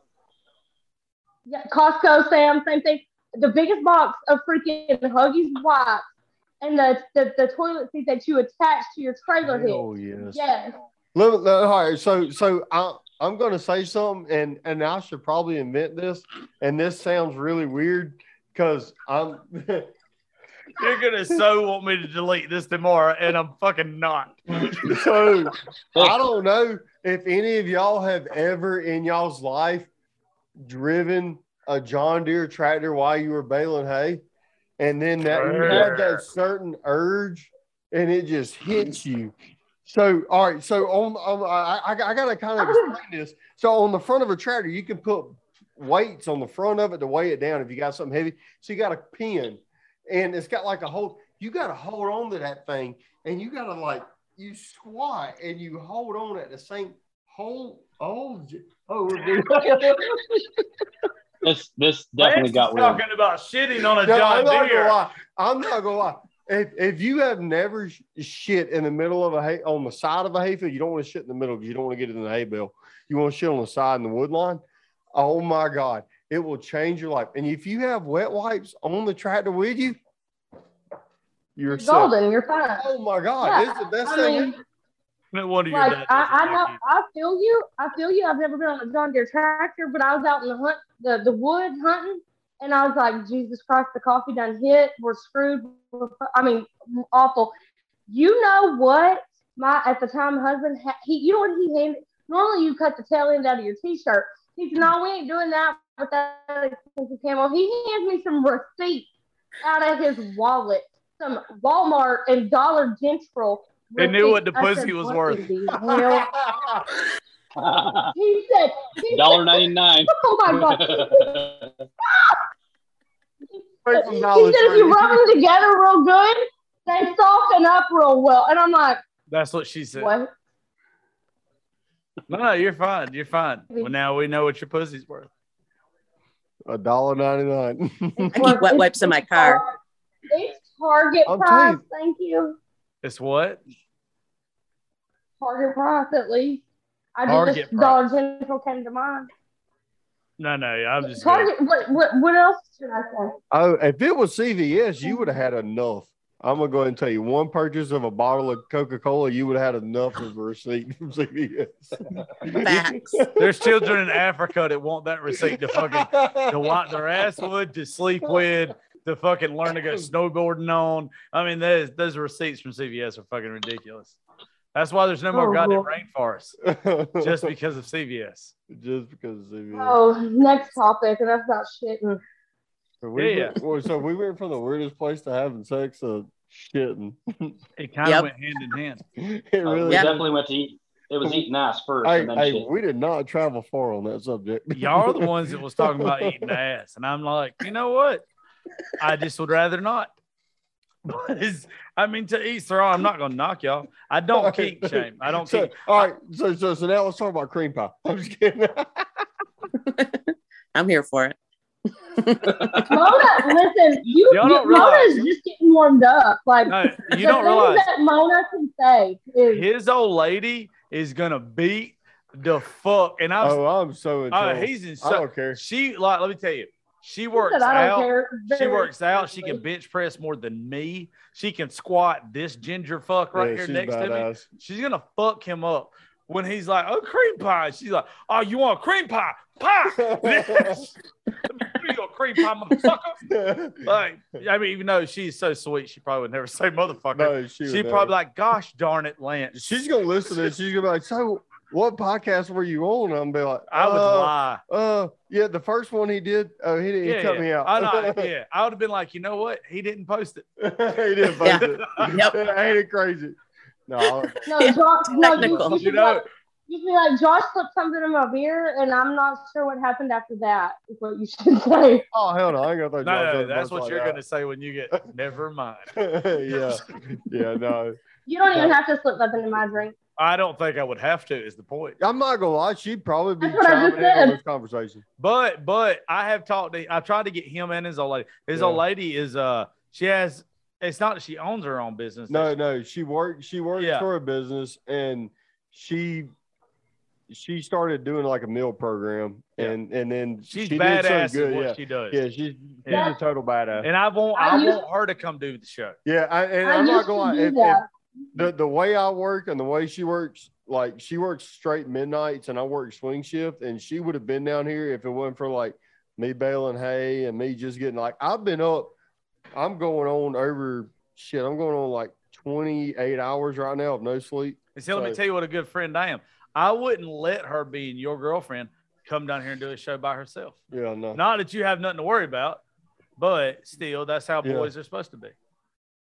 Yeah, Costco, Sam, same thing. The biggest box of freaking Huggies wipes and the, the, the toilet seat that you attach to your trailer hitch. Oh yes. Yes. Let, me- let- all right, so so I, I'm going to say something, and and I should probably invent this, and this sounds really weird because I'm. You're gonna so want me to delete this tomorrow, and I'm fucking not. so I don't know if any of y'all have ever in y'all's life driven a John Deere tractor while you were baling hay, and then that you have that certain urge, and it just hits you. So all right, so on, on I, I, gotta kind of explain this. So on the front of a tractor, you can put weights on the front of it to weigh it down if you got something heavy. So you got a pin, and it's got like a hold. You got to hold on to that thing, and you got to like you squat and you hold on at the same hold. Oh, oh, This this definitely Lance got is weird. talking about shitting on a No, John I'm not Deere. gonna lie. I'm not gonna lie. If, if you have never shit in the middle of a hay on the side of a hayfield, you don't want to shit in the middle because you don't want to get it in the hay bale. You want to shit on the side in the wood line. Oh my god, it will change your life. And if you have wet wipes on the tractor with you, you're You're golden. You're fine. Oh my god, Yeah, it's the best I thing. mean, No wonder like dad I, I know, like. I feel you. I feel you. I've never been on a John Deere tractor, but I was out in the hunt, the, the woods hunting, and I was like, Jesus Christ, the coffee done hit. We're screwed. I mean, awful. You know what? My at the time husband, ha- he, you know what he handed? Normally you cut the tail end out of your t-shirt. He said, No, we ain't doing that with that expensive camo. He hands me some receipts out of his wallet, some Walmart and Dollar General. They knew what the. I pussy said, was worth." in the hell?" He said, he Dollar said, ninety nine. Oh my god. He said if you rub them together real good, they soften up real well. And I'm like, That's what she said. what? No, no, you're fine. You're fine. Well, now we know what your pussy's worth. A dollar ninety nine. I keep wet wipes in my car. It's Target I'm price. Thank you. It's what? Target price at least. I Target just price. Dollar General came to mind. No, no, I'm just. Target. What, what? What else should I say? Oh, if it was CVS, you would have had enough. I'm gonna go ahead and tell you, one purchase of a bottle of Coca Cola, you would have had enough of a receipt from CVS. Facts. There's children in Africa that want that receipt to fucking to wipe their ass with, to sleep with, to fucking learn to go snowboarding on. I mean, those those receipts from CVS are fucking ridiculous. That's why there's no more Oh, goddamn Lord. rainforests just because of CVS. just because of CVS. Oh, next topic, and that's about shitting. So we Yeah, went, so we went from the weirdest place to having sex to shitting. It kind of Yep. went hand in hand. it Uh, really we definitely went to eat. It was eating ass first, Hey, and then hey, we did not travel far on that subject. Y'all are the ones that was talking about eating ass, and I'm like, you know what? I just would rather not. But it's, I mean, to each their own. I'm not gonna knock y'all. I don't kink shame. I don't So, kink. all right, so, so so now let's talk about cream pie. I'm just kidding. I'm here for it. Mona, listen, you, Y'all you Mona's just getting warmed up. Like No, the you don't things realize that Mona can say is his old lady is gonna beat the fuck. And I'm, oh, I'm so in oh, trouble. he's in. I So, don't care. she like, let me tell you, she She works said, I don't out. care. She works out. She can bench press more than me. She can squat this ginger fuck right Yeah, here she's next to me. badass. She's gonna fuck him up when he's like, "Oh, cream pie." She's like, "Oh, you want cream pie? Pie? Yes. Let me go cream pie, motherfucker." Like, I mean, even though she's so sweet, she probably would never say motherfucker. no, she She'd would probably never. like, "Gosh darn it, Lance." She's gonna listen to this. She's gonna be like, "So, what podcast were you on?" I'm be like, I would uh, lie. Uh, yeah, the first one he did. Oh, he, he Yeah, cut yeah. me out. I know. Yeah, I would have been like, you know what? He didn't post it. he didn't post Yeah. it. Yep. Ain't it crazy? No, No, John, no, you, Technical. you You should know, watch, You be like, Josh slipped something in my beer, and I'm not sure what happened after that. Is what you should say. Oh hell no, I ain't gonna throw No, Josh no, under that's what like you're that. gonna say when you get. Never mind. yeah, yeah, no. You don't even have to slip nothing in my drink. I don't think I would have to. Is the point. I'm not gonna lie, she'd probably be That's what I chiming in on this conversation. But but I have talked to I tried to get him and his old lady. His Yeah. old lady is uh she has it's not that she owns her own business. No, no, she worked. She worked Yeah. for a business, and she she started doing like a meal program, Yeah. and and then she's she did so badass good. at what yeah, she does. yeah, she's she's Yeah. a total badass. And I want I I, used- want her to come do the show. yeah, I, and I I'm not going to lie. If, if that. The the way I work and the way she works, like she works straight midnights, and I work swing shift, and she would have been down here if it wasn't for like me baling hay and me just getting like I've been up. I'm going on over shit. I'm going on like 28 hours right now of no sleep. And see, let me tell you what a good friend I am. I wouldn't let her being your girlfriend come down here and do a show by herself. Yeah, no. Not that you have nothing to worry about, but still, that's how Yeah. boys are supposed to be.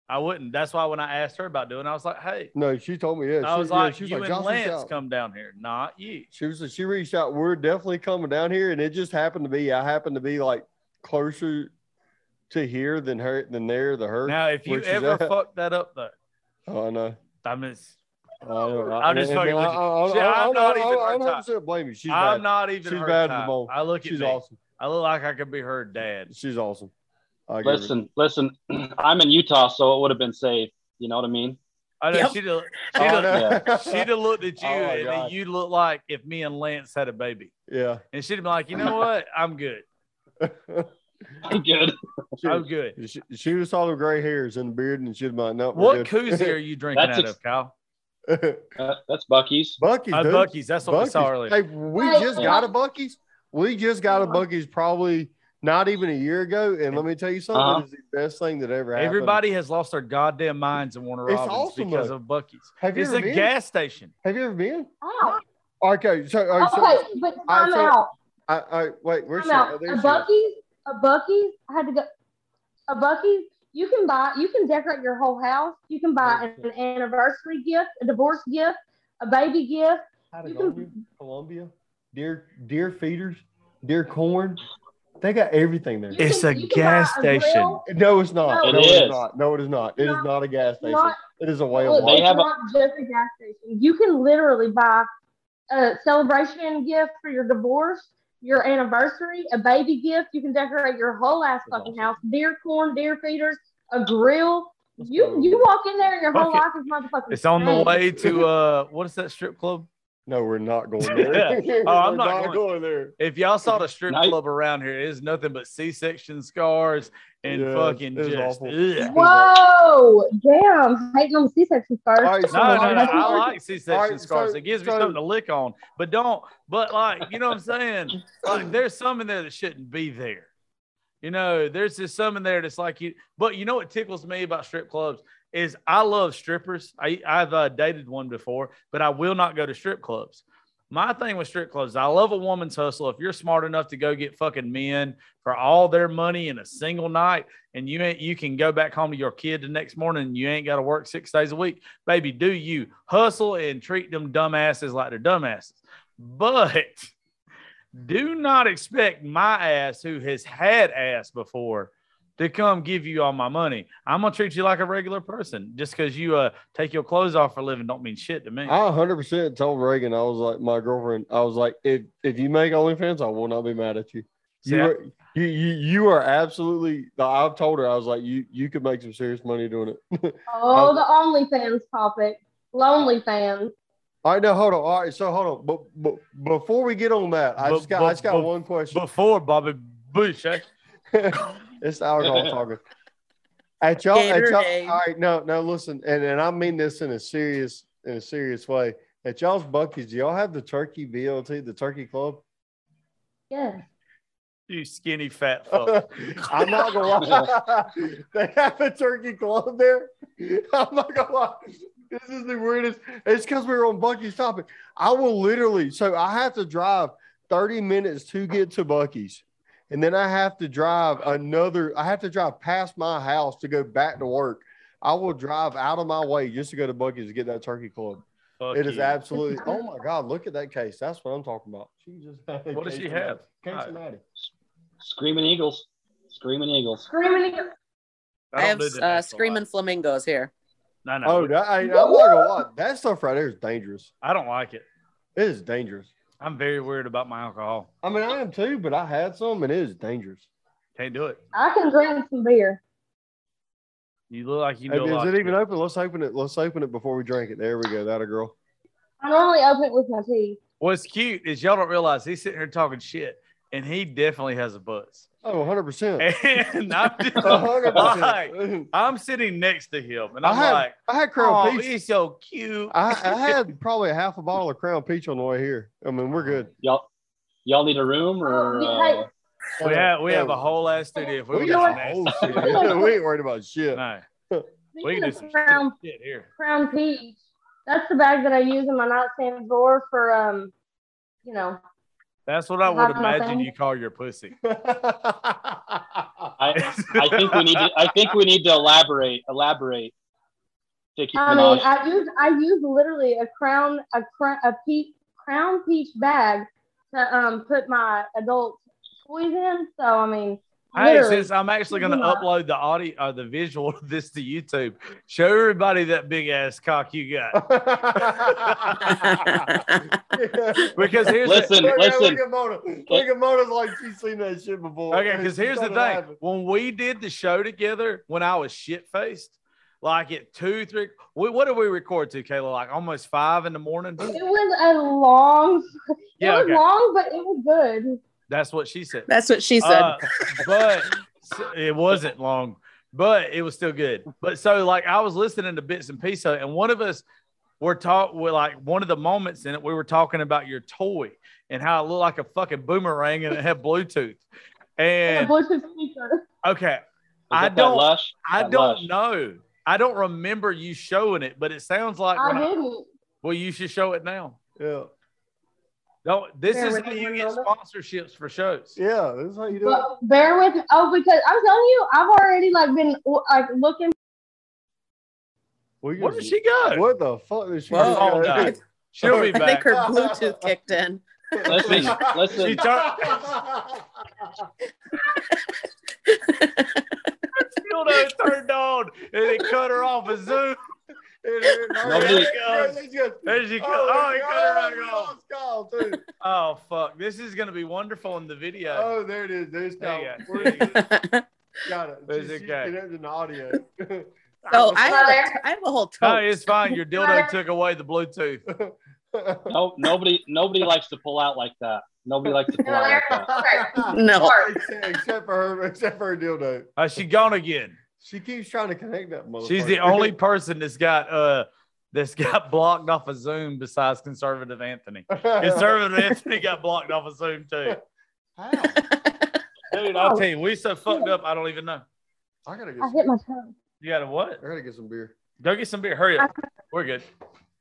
I wouldn't. That's why when I asked her about doing, it, I was like, "Hey," No, she told me. Yeah, I she, was yeah, like, she was "You like, and "Josh, Lance out." come down here, not you." She was. She reached out. We're definitely coming down here, and it just happened to be. I happened to be like closer to here than her than there. The her. Now, if you ever at. fuck that up, though, oh, I know. I mean, it's- I know. I'm just fucking and with I- you. I- I- See, I- I'm not even I'm type. 100% blame you. She's I'm bad. not even She's bad type. I look at She's me. awesome. I look like I could be her dad. She's awesome. I give it. Listen, listen. I'm in Utah, so it would have been safe. You know what I mean? I know Yep. she'd have, Oh, she'd have, no. she'd have looked at you, Oh, and God. you'd look like if me and Lance had a baby, Yeah. and she'd be like, "You know what? I'm good. I'm good. she, I'm good." she, she was all the gray hairs and the beard, and she'd be like, "No, What koozie are you drinking That's out ex- of, Kyle? Uh, that's Buc-ee's. Buc-ee's, Uh. Buc-ee's. That's what we Buc-ee's. saw earlier. Hey, we just what? got a Buc-ee's. We just got a Buc-ee's probably not even a year ago, and let me tell you something. Uh-huh. It is the best thing that ever happened. Everybody has lost their goddamn minds in Warner It's Robins awesome, because though. of Buc-ee's. have you It's ever a been? gas station. Have you ever been? Ow. Okay, so, all right, so Okay, but I- time so- out. I, I wait. Where's she? Oh, A she. Buc-ee's, a Buc-ee's. I had to go. A Buc-ee's. You can buy. You can decorate your whole house. You can buy an, an anniversary gift, a divorce gift, a baby gift. Patagonia, Columbia, deer, deer feeders, deer corn. They got everything there. You It's a gas a station. grill. No, it's not. No, No, It it is. is not. No, it is not. It is Not- not a gas station. not- It is a whale Look, market. They it's have a- not just a gas station. You can literally buy a celebration gift for your divorce, your anniversary, a baby gift. You can decorate your whole ass fucking awesome. house. Deer corn, deer feeders, a grill. You you walk in there and your whole Fuck life is motherfucking. It's on the way to uh, what is that strip club? No, we're not going there. Oh, I'm We're not going. there. If y'all saw the strip club around here, it is nothing but C-section scars and Yeah, fucking it's just. awful. Whoa, damn! Hating on the C-section scars. All right, so- No, no, no. That's I like C-section All right, scars. so- it gives me so- something to lick on, but don't. But like, you know what I'm saying? Like, there's some in there that shouldn't be there. You know, there's just some in there that's like you. But you know what tickles me about strip clubs is I love strippers. I, I've uh, dated one before, but I will not go to strip clubs. My thing with strip clubs, I love a woman's hustle. If you're smart enough to go get fucking men for all their money in a single night, and you ain't, you can go back home to your kid the next morning, and you ain't got to work six days a week, baby. Do you hustle and treat them dumbasses like they're dumbasses? But do not expect my ass, who has had ass before, to come give you all my money. I'm gonna treat you like a regular person. Just because you uh take your clothes off for a living, don't mean shit to me. I 100% told Reagan, I was like, my girlfriend, I was like, if if you make OnlyFans, I will not be mad at you. See, You I- are, you, you, you are absolutely. I've told her I was like, you you could make some serious money doing it. Oh, the OnlyFans topic. Lonely fans. All right, no, hold on. All right, so hold on. But, but before we get on that, I Bu- just got bu- I just got bu- one question. Before Bobby Bush, eh? it's the alcohol talking. At y'all, at y'all, all right, no, no, listen, and, and I mean this in a serious in a serious way. At y'all's Buc-ee's, do y'all have the turkey BLT, the turkey club? Yeah. you skinny fat fuck. I'm not gonna lie. they have a turkey club there. I'm not gonna lie. This is the weirdest. It's because we were on Buc-ee's topic. I will literally, so I have to drive 30 minutes to get to Buc-ee's. And then I have to drive another, I have to drive past my house to go back to work. I will drive out of my way just to go to Buc-ee's to get that turkey club. Fuck It is you. absolutely. Oh my God! Look at that case. That's what I'm talking about. She just. What does she of have? Cincinnati. Screaming Eagles. Screaming Eagles. Screaming. Eagles. I, don't have uh, next a screaming flamingos here. No, no. Oh, that, I, I'm not gonna lie. That stuff right there is dangerous. I don't like it. It is dangerous. I'm very weird about my alcohol. I mean, I am too, but I had some, and it is dangerous. Can't do it. I can drink some beer. You look like you know. a is it even shit. open? Let's open it. Let's open it before we drink it. There we go. That a girl. I normally open it with my teeth. What's cute is y'all don't realize he's sitting here talking shit, and he definitely has a buzz. Oh, 100 percent. And I'm just hundred like. I'm sitting next to him, and I I'm had like, I had Crown "Oh, Peach. he's so cute." I, I had probably a half a bottle of Crown Peach on the way here. I mean, we're good. Y'all, y'all need a room or? Oh, Uh, we have we have a whole ass studio. If we, We got got some whole next shit. we ain't worried about shit. No, we Speaking can do some crown, shit here. crown peach, that's the bag that I use in my nightstand drawer for um, you know. That's what I would nothing. imagine you call your pussy. I, I think we need to. I think we need to elaborate. Elaborate. Nicki I mean, Minaj. I use I use literally a crown a crown a peach crown peach bag to um put my adult toys in. So I mean, Hey, literally, since I'm actually going to Yeah. upload the audio, uh, the visual of this to YouTube, show everybody that big ass cock you got. Because here's Listen, Look at- listen. Look at Mona. Look at Mona's like she's seen that shit before. the, okay, because here's the thing: laughing. when we did the show together, when I was shit faced, like at two, three, we, what did we record to, Kayla? Like almost five in the morning. it was a long. It Yeah, was okay. long, but it was good. That's what she said. That's what she said. Uh, but it wasn't long, but it was still good. But so like I was listening to bits and pieces, and one of us were talk with like one of the moments in it, we were talking about your toy and how it looked like a fucking boomerang and it had Bluetooth. And a And Bluetooth speaker. okay, I don't lush? I That don't lush? know. I don't remember you showing it, but it sounds like I when I- didn't. well, you should show it now. Yeah. No, this Bear is how you get sponsorships for shows. Yeah. This is how you do it. Bear with me. Oh, because I'm telling you, I've already like been like looking. We Where can- did she go? What the fuck did she Whoa. doing? Oh, no. She'll be I think her Bluetooth kicked in. Listen, She listen. turned, dildo turned on and it cut her off a Zoom. Nobody- There she goes. Oh, he cut her back oh, off. it's called, too. Oh fuck! This is gonna be wonderful in the video. Oh, there it is. There's There you called. go. Where is it? Got it. There's She- it she go. connected audio. So I have, a, I have a whole No, it's fine. Your dildo took away the Bluetooth. No, nobody, nobody likes to pull out like that. Nobody likes to pull out like that. No. except, except for her, except for her dildo. Uh, she gone again. She keeps trying to connect that motherfucker. She's the only person that's got uh that's got blocked off of Zoom besides conservative Anthony. Conservative Anthony got blocked off of Zoom too. How? Dude, I'll tell you, we so fucked up. I don't even know. I gotta get. I hit my toe. You got a what? I gotta get some beer. Go get some beer. Hurry up. We're good.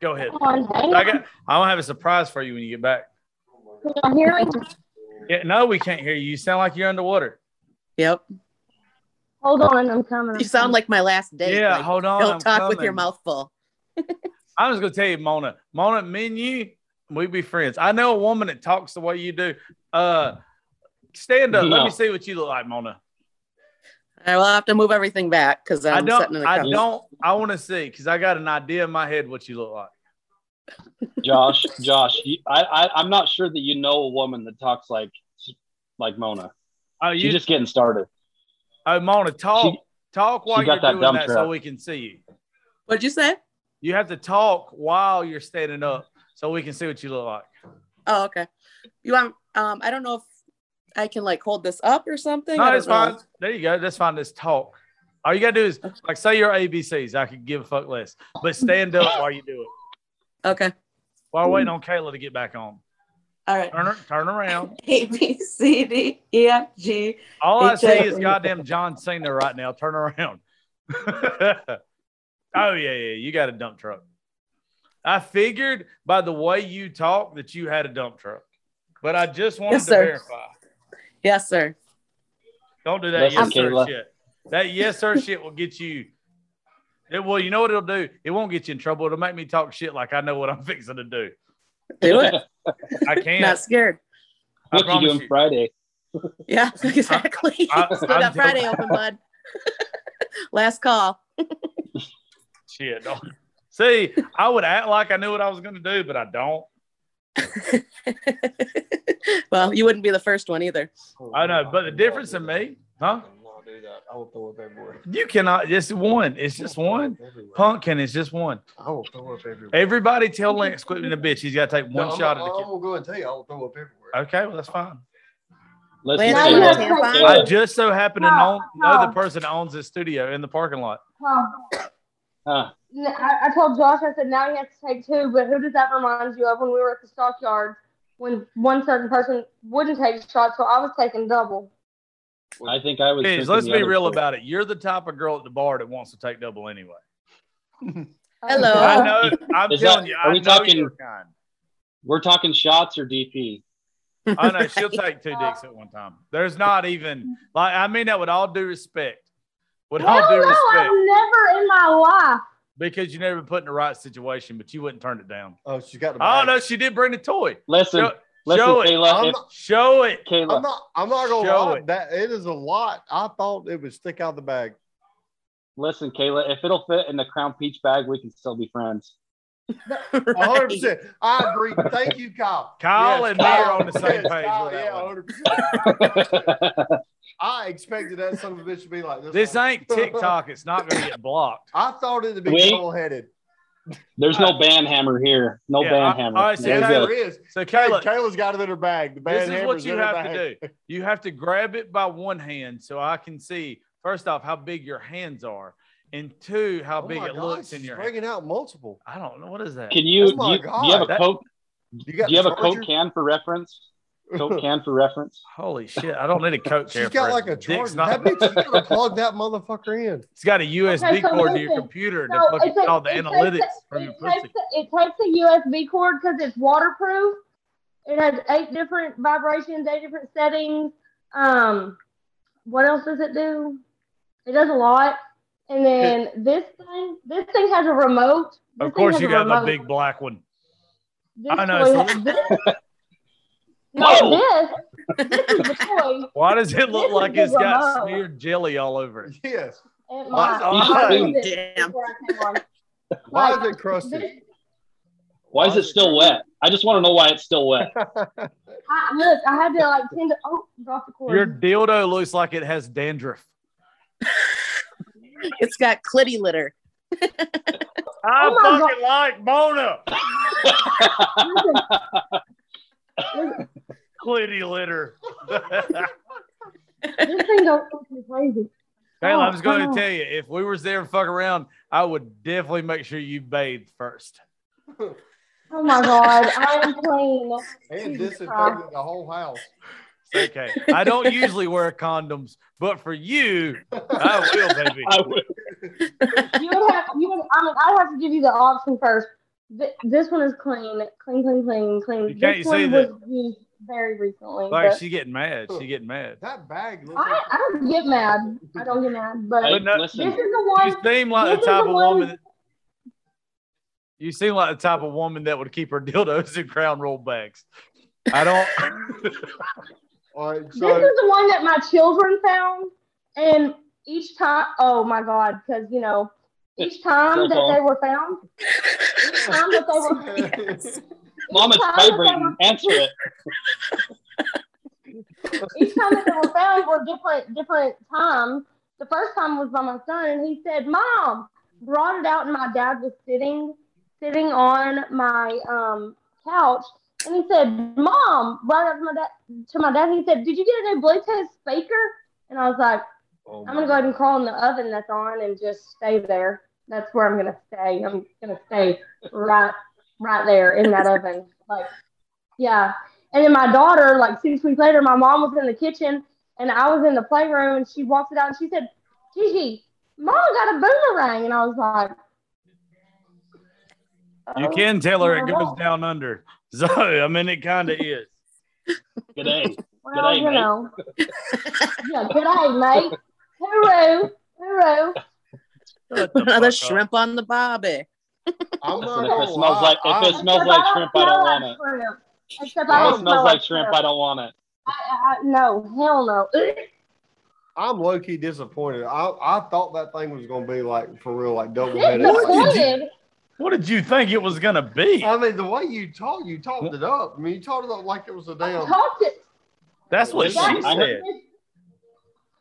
Go ahead. On, I on. got. I'm gonna have a surprise for you when you get back. Can y'all hear me? Yeah, no, we can't hear you. You sound like you're underwater. Yep. Hold on, I'm coming. You sound like my last date. yeah, like, hold on. don't I'm talk with your mouth full. I'm just gonna tell you, Mona. Mona, me and you, we be friends. I know a woman that talks the way you do. Uh, stand up. Let me see what you look like, Mona. I will have to move everything back because I I'm don't. sitting in the I couch. don't. I want to see because I got an idea in my head what you look like. Josh, Josh, you, I, I, I'm not sure that you know a woman that talks like, like Mona. Oh, She's you just getting started. Oh, Mona, talk. She- talk while you're doing dump that, so we can see you. What'd you say? You have to talk while you're standing up, so we can see what you look like. Oh, okay. You want? Um, I don't know if I can like hold this up or something. No, that's fine. know. There you go. That's fine. Just talk. All you gotta do is like say your ABCs. I could give a fuck less, but stand up while you do it. Okay. While waiting on Kayla to get back on. All right. Turn turn around. A B C D E F G. All I see is goddamn John Cena right now. Turn around. oh yeah, yeah. You got a dump truck. I figured by the way you talk that you had a dump truck, but I just wanted Yes, to sir. verify. Yes, sir. Don't do that Listen, yes sir Kayla. shit. That yes sir shit will get you. It, well, you know what it'll do? It won't get you in trouble. It'll make me talk shit like I know what I'm fixing to do. Do it. I can't. Not scared. I What you doing you. Friday? Yeah, exactly. I- Still I'm got Friday doing- open, bud. Last call. Shit. don't- See, I would act like I knew what I was going to do, but I don't. well, you wouldn't be the first one either. I know, but the difference in me, huh? I'll do that. I will throw up everywhere. You cannot. Just one. It's just one. Everywhere. Pumpkin is just one. I will throw up everywhere. Everybody tell Lance quit being a bitch. He's got to take one No, shot I'm, at the I'm gonna go and tell you, I will throw up everywhere. Okay, well that's fine. Listen, Lance, Now you you want have tampons? to- I just so happen to know, know the person that owns this studio in the parking lot. Huh. Huh. I, I told Josh, I said, now he has to take two, but who does that remind you of when we were at the stockyards when one certain person wouldn't take shots, so I was taking double. I think I was. Kids, let's be real four. about it. You're the type of girl at the bar that wants to take double anyway. Hello. I know. I'm Is telling that- you. are I we know talking- you're kind. We're talking shots or DP. I know she'll take two dicks at one time. There's not even like I mean that with all due respect. With all Hell due no, I've never in my life. because you never been put in the right situation, but you wouldn't turn it down. Oh, she got the. Oh no, she did bring the toy. Listen, Show, listen, show it. Kayla. I'm not- show it. Kayla, I'm not. I'm not gonna Show lie. it. That it is a lot. I thought it would stick out the bag. listen, Kayla. If it'll fit in the Crown Peach bag, we can still be friends. A hundred percent. I agree. Thank you, Kyle. Kyle and me are on the same Yes, page Kyle, yeah, 100%. I expected that son of a bitch to be like this. This one. ain't TikTok. It's not going to get blocked. I thought it to be Wait. double headed. There's no band hammer here. No Yeah, band I- hammer. all right, so There Yes, Kayla- go. there is. So Kayla, Kayla, Kayla's got it in her bag. The band this is what you have to do. You have to grab it by one hand so I can see first off how big your hands are, and two how Oh big it gosh, looks in she's your hand. bringing out multiple. I don't know what is that. Can you, Oh do you, do you have a God. Coke? You Do you have the a Coke can for reference? Coke can for reference? Holy shit! I don't need a coke. She's got like a dick's charger. not- That bitch, you gotta plug that motherfucker in. It's got a USB Okay, so cord to your listen. computer to So fucking it all the it takes analytics a- from your it pussy. takes, it takes a USB cord because it's waterproof. It has eight different vibrations, eight different settings. Um, what else does it do? It does a lot. And then this thing, this thing has a remote. This Of course, you got the big black one. This I know, toy has- this- no, this, this is the toy. Why does it look This like the it's got remote. smeared jelly all over it? Yes. And Why my, is- I why- it Damn. before I came on. Why Like, is it crusted? this- Why is it still wet? I just want to know why it's still wet. I, look, I had to like tend to. Oh, drop the cord. Your dildo looks like it has dandruff. It's got clitty litter. I Oh my fucking like Mona. Listen, listen, Clitty litter. Kayla, this thing goes fucking crazy. I was going Oh, to tell you, if we was there and fuck around, I would definitely make sure you bathed first. Oh my god, I am clean. and Jesus disinfected the whole house. It's okay. I don't usually wear condoms, but for you, I will, baby. I would. You would have, you would, I mean, I'd have to give you the option first. Th- This one is clean, clean, clean, clean, clean. You can't this see one that- was used very recently. Like but she getting mad. She getting mad. That bag looks I, like I don't get mad. I don't get mad, but Hey, But no- this is the one. You seem like the type the of one- woman. That, you seem like the type of woman that would keep her dildos in Crown Royal bags. I don't. all right. This is the one that my children found, and each time, oh my god, because you know, each time that they were found, each time that they were, each Mom, it's time vibrating. Answer it. each time that they were found were different different times. The first time was by my son, and he said, "Mom," brought it out, and my dad was sitting sitting on my um couch, and he said, "Mom," brought it up to my dad. To my dad, he said, "Did you get a new Bluetooth speaker?" And I was like, Oh I'm gonna go ahead and crawl in the oven that's on and just stay there. That's where I'm gonna stay. I'm gonna stay right right there in that oven. Like, yeah. And then my daughter, like six weeks later, my mom was in the kitchen and I was in the playroom and she walked it out and she said, Gigi, mom got a boomerang. And I was like, You "Oh, can tell her it oh, goes God." down under. So I mean, it kind of is. Good day. Well, G'day, you mate. know. yeah, good day, mate. Hooroo. Hooroo. Shut Another fuck up. shrimp on the bobby. I'm not if it smells like- if it smells like shrimp, I don't want it. If it smells like shrimp, I don't want it. I, I, no, hell no. I'm low key disappointed. I, I thought that thing was gonna be like for real, like double headed. Disappointed. What did you think it was gonna be? I mean, the way you talk, you talked it up. I mean, you talked it up like it was a damn. Talked it. That's what she That- I said.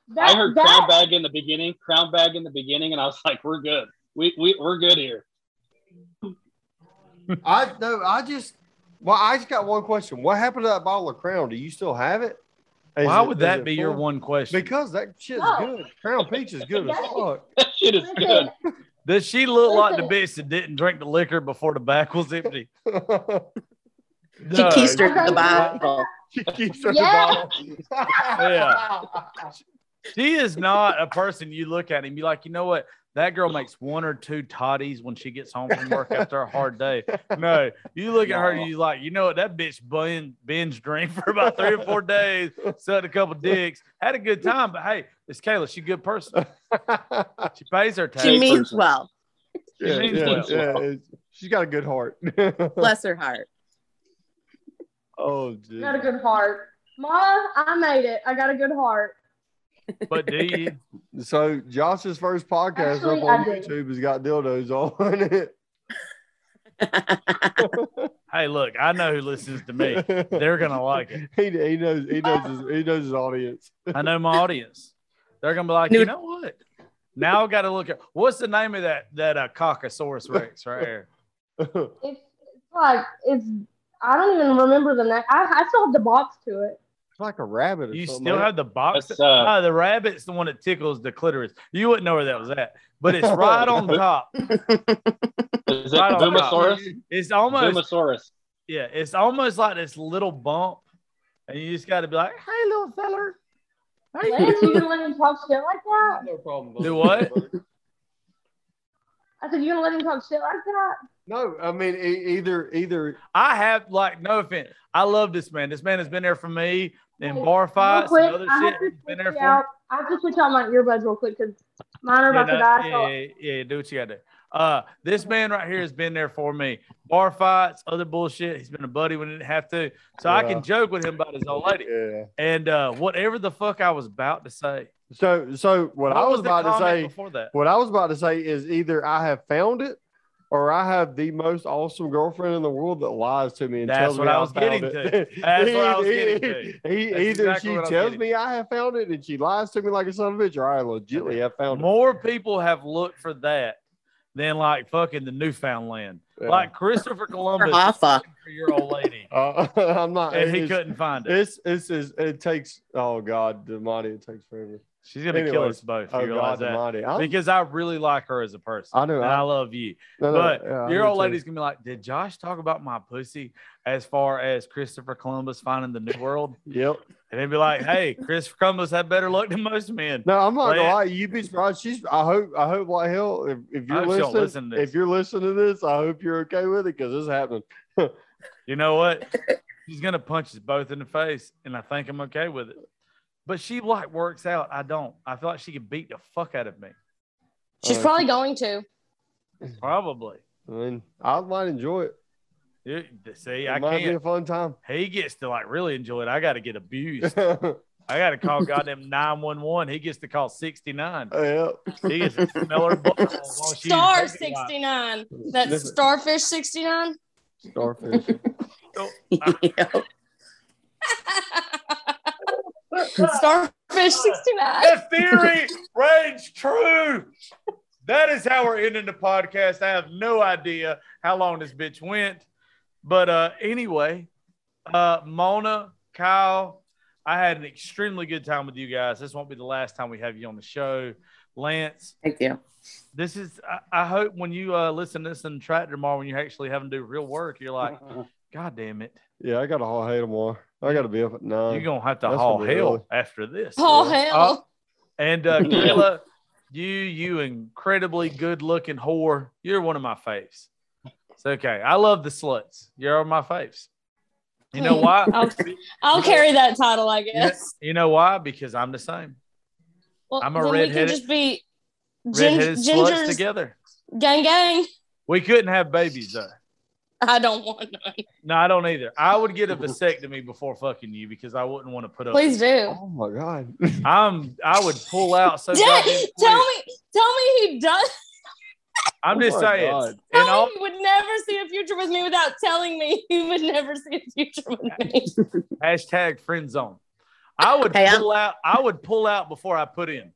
That, I heard that, crown bag in the beginning, crown bag in the beginning, and I was like, "We're good. We we we're good here." I no, I just. Well, I just got one question. What happened to that bottle of Crown? Do you still have it? Is Why it- would is that it be your one question? Because that shit's No. Oh. good. Crown Peach is good as fuck. That shit is good. Does she look like the bitch that didn't drink the liquor before the back was empty? She No. keistered the bottle. She keeps her Yeah. bottle. Yeah. She is not a person you look at and be like, you know what? That girl makes one or two toddies when she gets home from work after a hard day. No, you look at her and you like, you know what? That bitch binge, binge drink for about three or four days, sucked a couple dicks, had a good time. But hey, it's Kayla. She's a good person. She pays her taxes. She means person. well. yeah, means yeah, well. yeah, she's got a good heart. Bless her heart. oh, got a good heart. Ma, I made it. I got a good heart. But do you? So Josh's first podcast Actually, up on I did. YouTube has got dildos on it. Hey, look, I know who listens to me. They're gonna like it. He, he knows he knows his, he knows his audience. I know my audience. They're gonna be like, New- you know what? Now I got to look at what's the name of that that uh, Caucasaurus Rex right here. It's, it's like it's. I don't even remember the name. I, I still have the box to it. It's like a rabbit. Or You something, still ain't have the box. That's, uh, no, the rabbit's the one that tickles the clitoris. You wouldn't know where that was at, but it's right on top. Is it Right on It's almost Zumosaurus. yeah, it's almost like this little bump, and you just got to be like, "Hey, little feller, how you Lance, you doing?" gonna let him talk shit like that? No problem. bud. Do what? I said, you gonna let him talk shit like that? No, I mean e- either either I have like no offense. I love this man. This man has been there for me in Hey, bar fights quick, and other I shit. have to He's been switch there for out. I have to switch out my earbuds real quick because mine are Yeah, about to die. yeah, So yeah, yeah, do what you gotta do. Uh, this man right here has been there for me. Bar fights, other bullshit. He's been a buddy when he didn't have to. So I can joke with him about his old lady. yeah. And uh, whatever the fuck I was about to say. So so what, I was the about to say before that. what I was about to say is either I have found it or I have the most awesome girlfriend in the world that lies to me and That's tells me I I was getting it. to. That's what I was getting to. He, That's either exactly she what I was tells me I have found it and she lies to me like a son of a bitch, or I legitly have found More people have looked for that than like fucking the Newfoundland. it. Like Christopher Columbus Hoffa. looking for your old lady, Uh, I'm not. and he couldn't find it. It's it's is it takes oh god, Damani, it takes forever. She's gonna kill anyway. us both. Oh realize god, that? Because I really like her as a person. I know, I- I love you. no, no, But yeah, your old lady's gonna be like, "Did Josh talk about my pussy as far as Christopher Columbus finding the New World?" Yep. And they'd be like, "Hey, Christopher Columbus had better luck than most men." No, I'm not gonna lie. You'd be surprised. She's. I hope. I hope like hell. If, if you're hope she don't listening, listen to this. if you're listening to this, I hope you're okay with it because this happening. You know what? She's gonna punch us both in the face, and I think I'm okay with it. But she like works out. I don't. I feel like she could beat the fuck out of me. she's Uh, probably going to. Probably. I mean, I might enjoy it. You- see, It I might be a fun time. He gets to like really enjoy it. I got to get abused. I got to call goddamn nine one one. He gets to call sixty nine. Oh, yeah. He gets to smell her butt. while Star taking a while. 69. That's Starfish 69. Starfish. Yeah. Starfish 69. That theory reigns true. That is how we're ending the podcast. I have no idea how long this bitch went. But uh anyway, uh Mona, Kyle, I had an extremely good time with you guys. This won't be the last time we have you on the show. Lance, Thank you. this is I, I hope when you uh listen to this and track tomorrow when you're actually having to do real work, you're like, God damn it. Yeah, I got a haul hay tomorrow. I got to be up at nine. You're gonna have to That's haul hell early. after this. Haul Yeah. hell. And uh, Kayla, you, you incredibly good looking whore. You're one of my faves. It's okay. I love the sluts. You're my faves. You know why? I'll, I'll carry that title, I You know, guess. you know why? Because I'm the same. Well, I'm a then we can redheaded- just be Gin- redheaded sluts together. gang, gang. We couldn't have babies though. I don't want none. No, I don't either. I would get a vasectomy before fucking you because I wouldn't want to put up. Please do. Oh my god. I'm. I would pull out so. Dad, tell me, tell me he does. I'm oh just Oh saying. God. And Tell all, me he would never see a future with me without telling me he would never see a future with me. hashtag friend zone. I would Hey, I'm- pull out. I would pull out before I put in.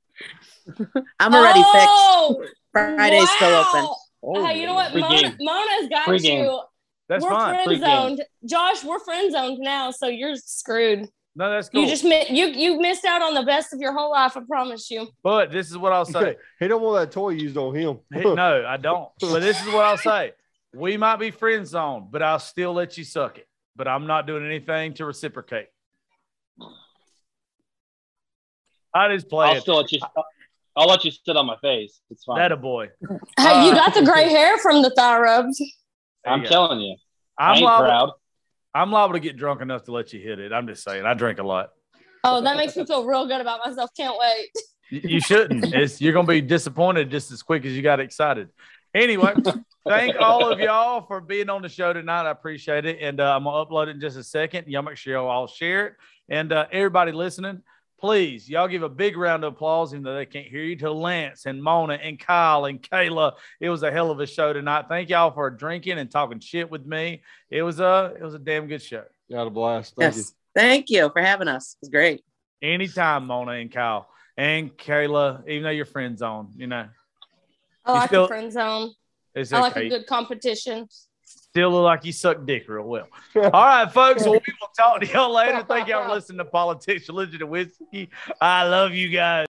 I'm already oh, fixed. Friday's still open. Oh, Hey, you know what? Mona, Mona's got Free game. you. That's we're fine. Friend zoned. Josh, we're friend zoned now, so you're screwed. No, that's cool. You just mi- you you missed out on the best of your whole life. I promise you. but this is what I'll say. he don't want that toy used on him. Hey, no, I don't. But this is what I'll say. We might be friend zoned, but I'll still let you suck it. But I'm not doing anything to reciprocate. I just play I'll it. still let you. I'll let you sit on my face. It's fine. That a boy. Hey, you Uh, got the gray hair from the thigh rubs. There I'm you telling you. I I'm ain't liable, proud. I'm liable to get drunk enough to let you hit it. I'm just saying. I drink a lot. Oh, that makes me feel real good about myself. Can't wait. You you shouldn't. It's, you're going to be disappointed just as quick as you got excited. Anyway, thank all of y'all for being on the show tonight. I appreciate it. And uh, I'm going to upload it in just a second. Y'all make sure y'all all share it. And uh, everybody listening, please, y'all give a big round of applause, even though they can't hear you, to Lance and Mona and Kyle and Kayla. It was a hell of a show tonight. Thank y'all for drinking and talking shit with me. It was a, it was a damn good show. You had a blast. Thank Yes. Thank you for having us. It's great. Anytime, Mona and Kyle and Kayla, even though you're friends on, you know, I You like still- the friend zone. it's I like a good competition. Still look like you suck dick real well. All right, folks. Well, we will talk to y'all later. Thank y'all for listening to Politics, Religion, and Whiskey. I love you guys.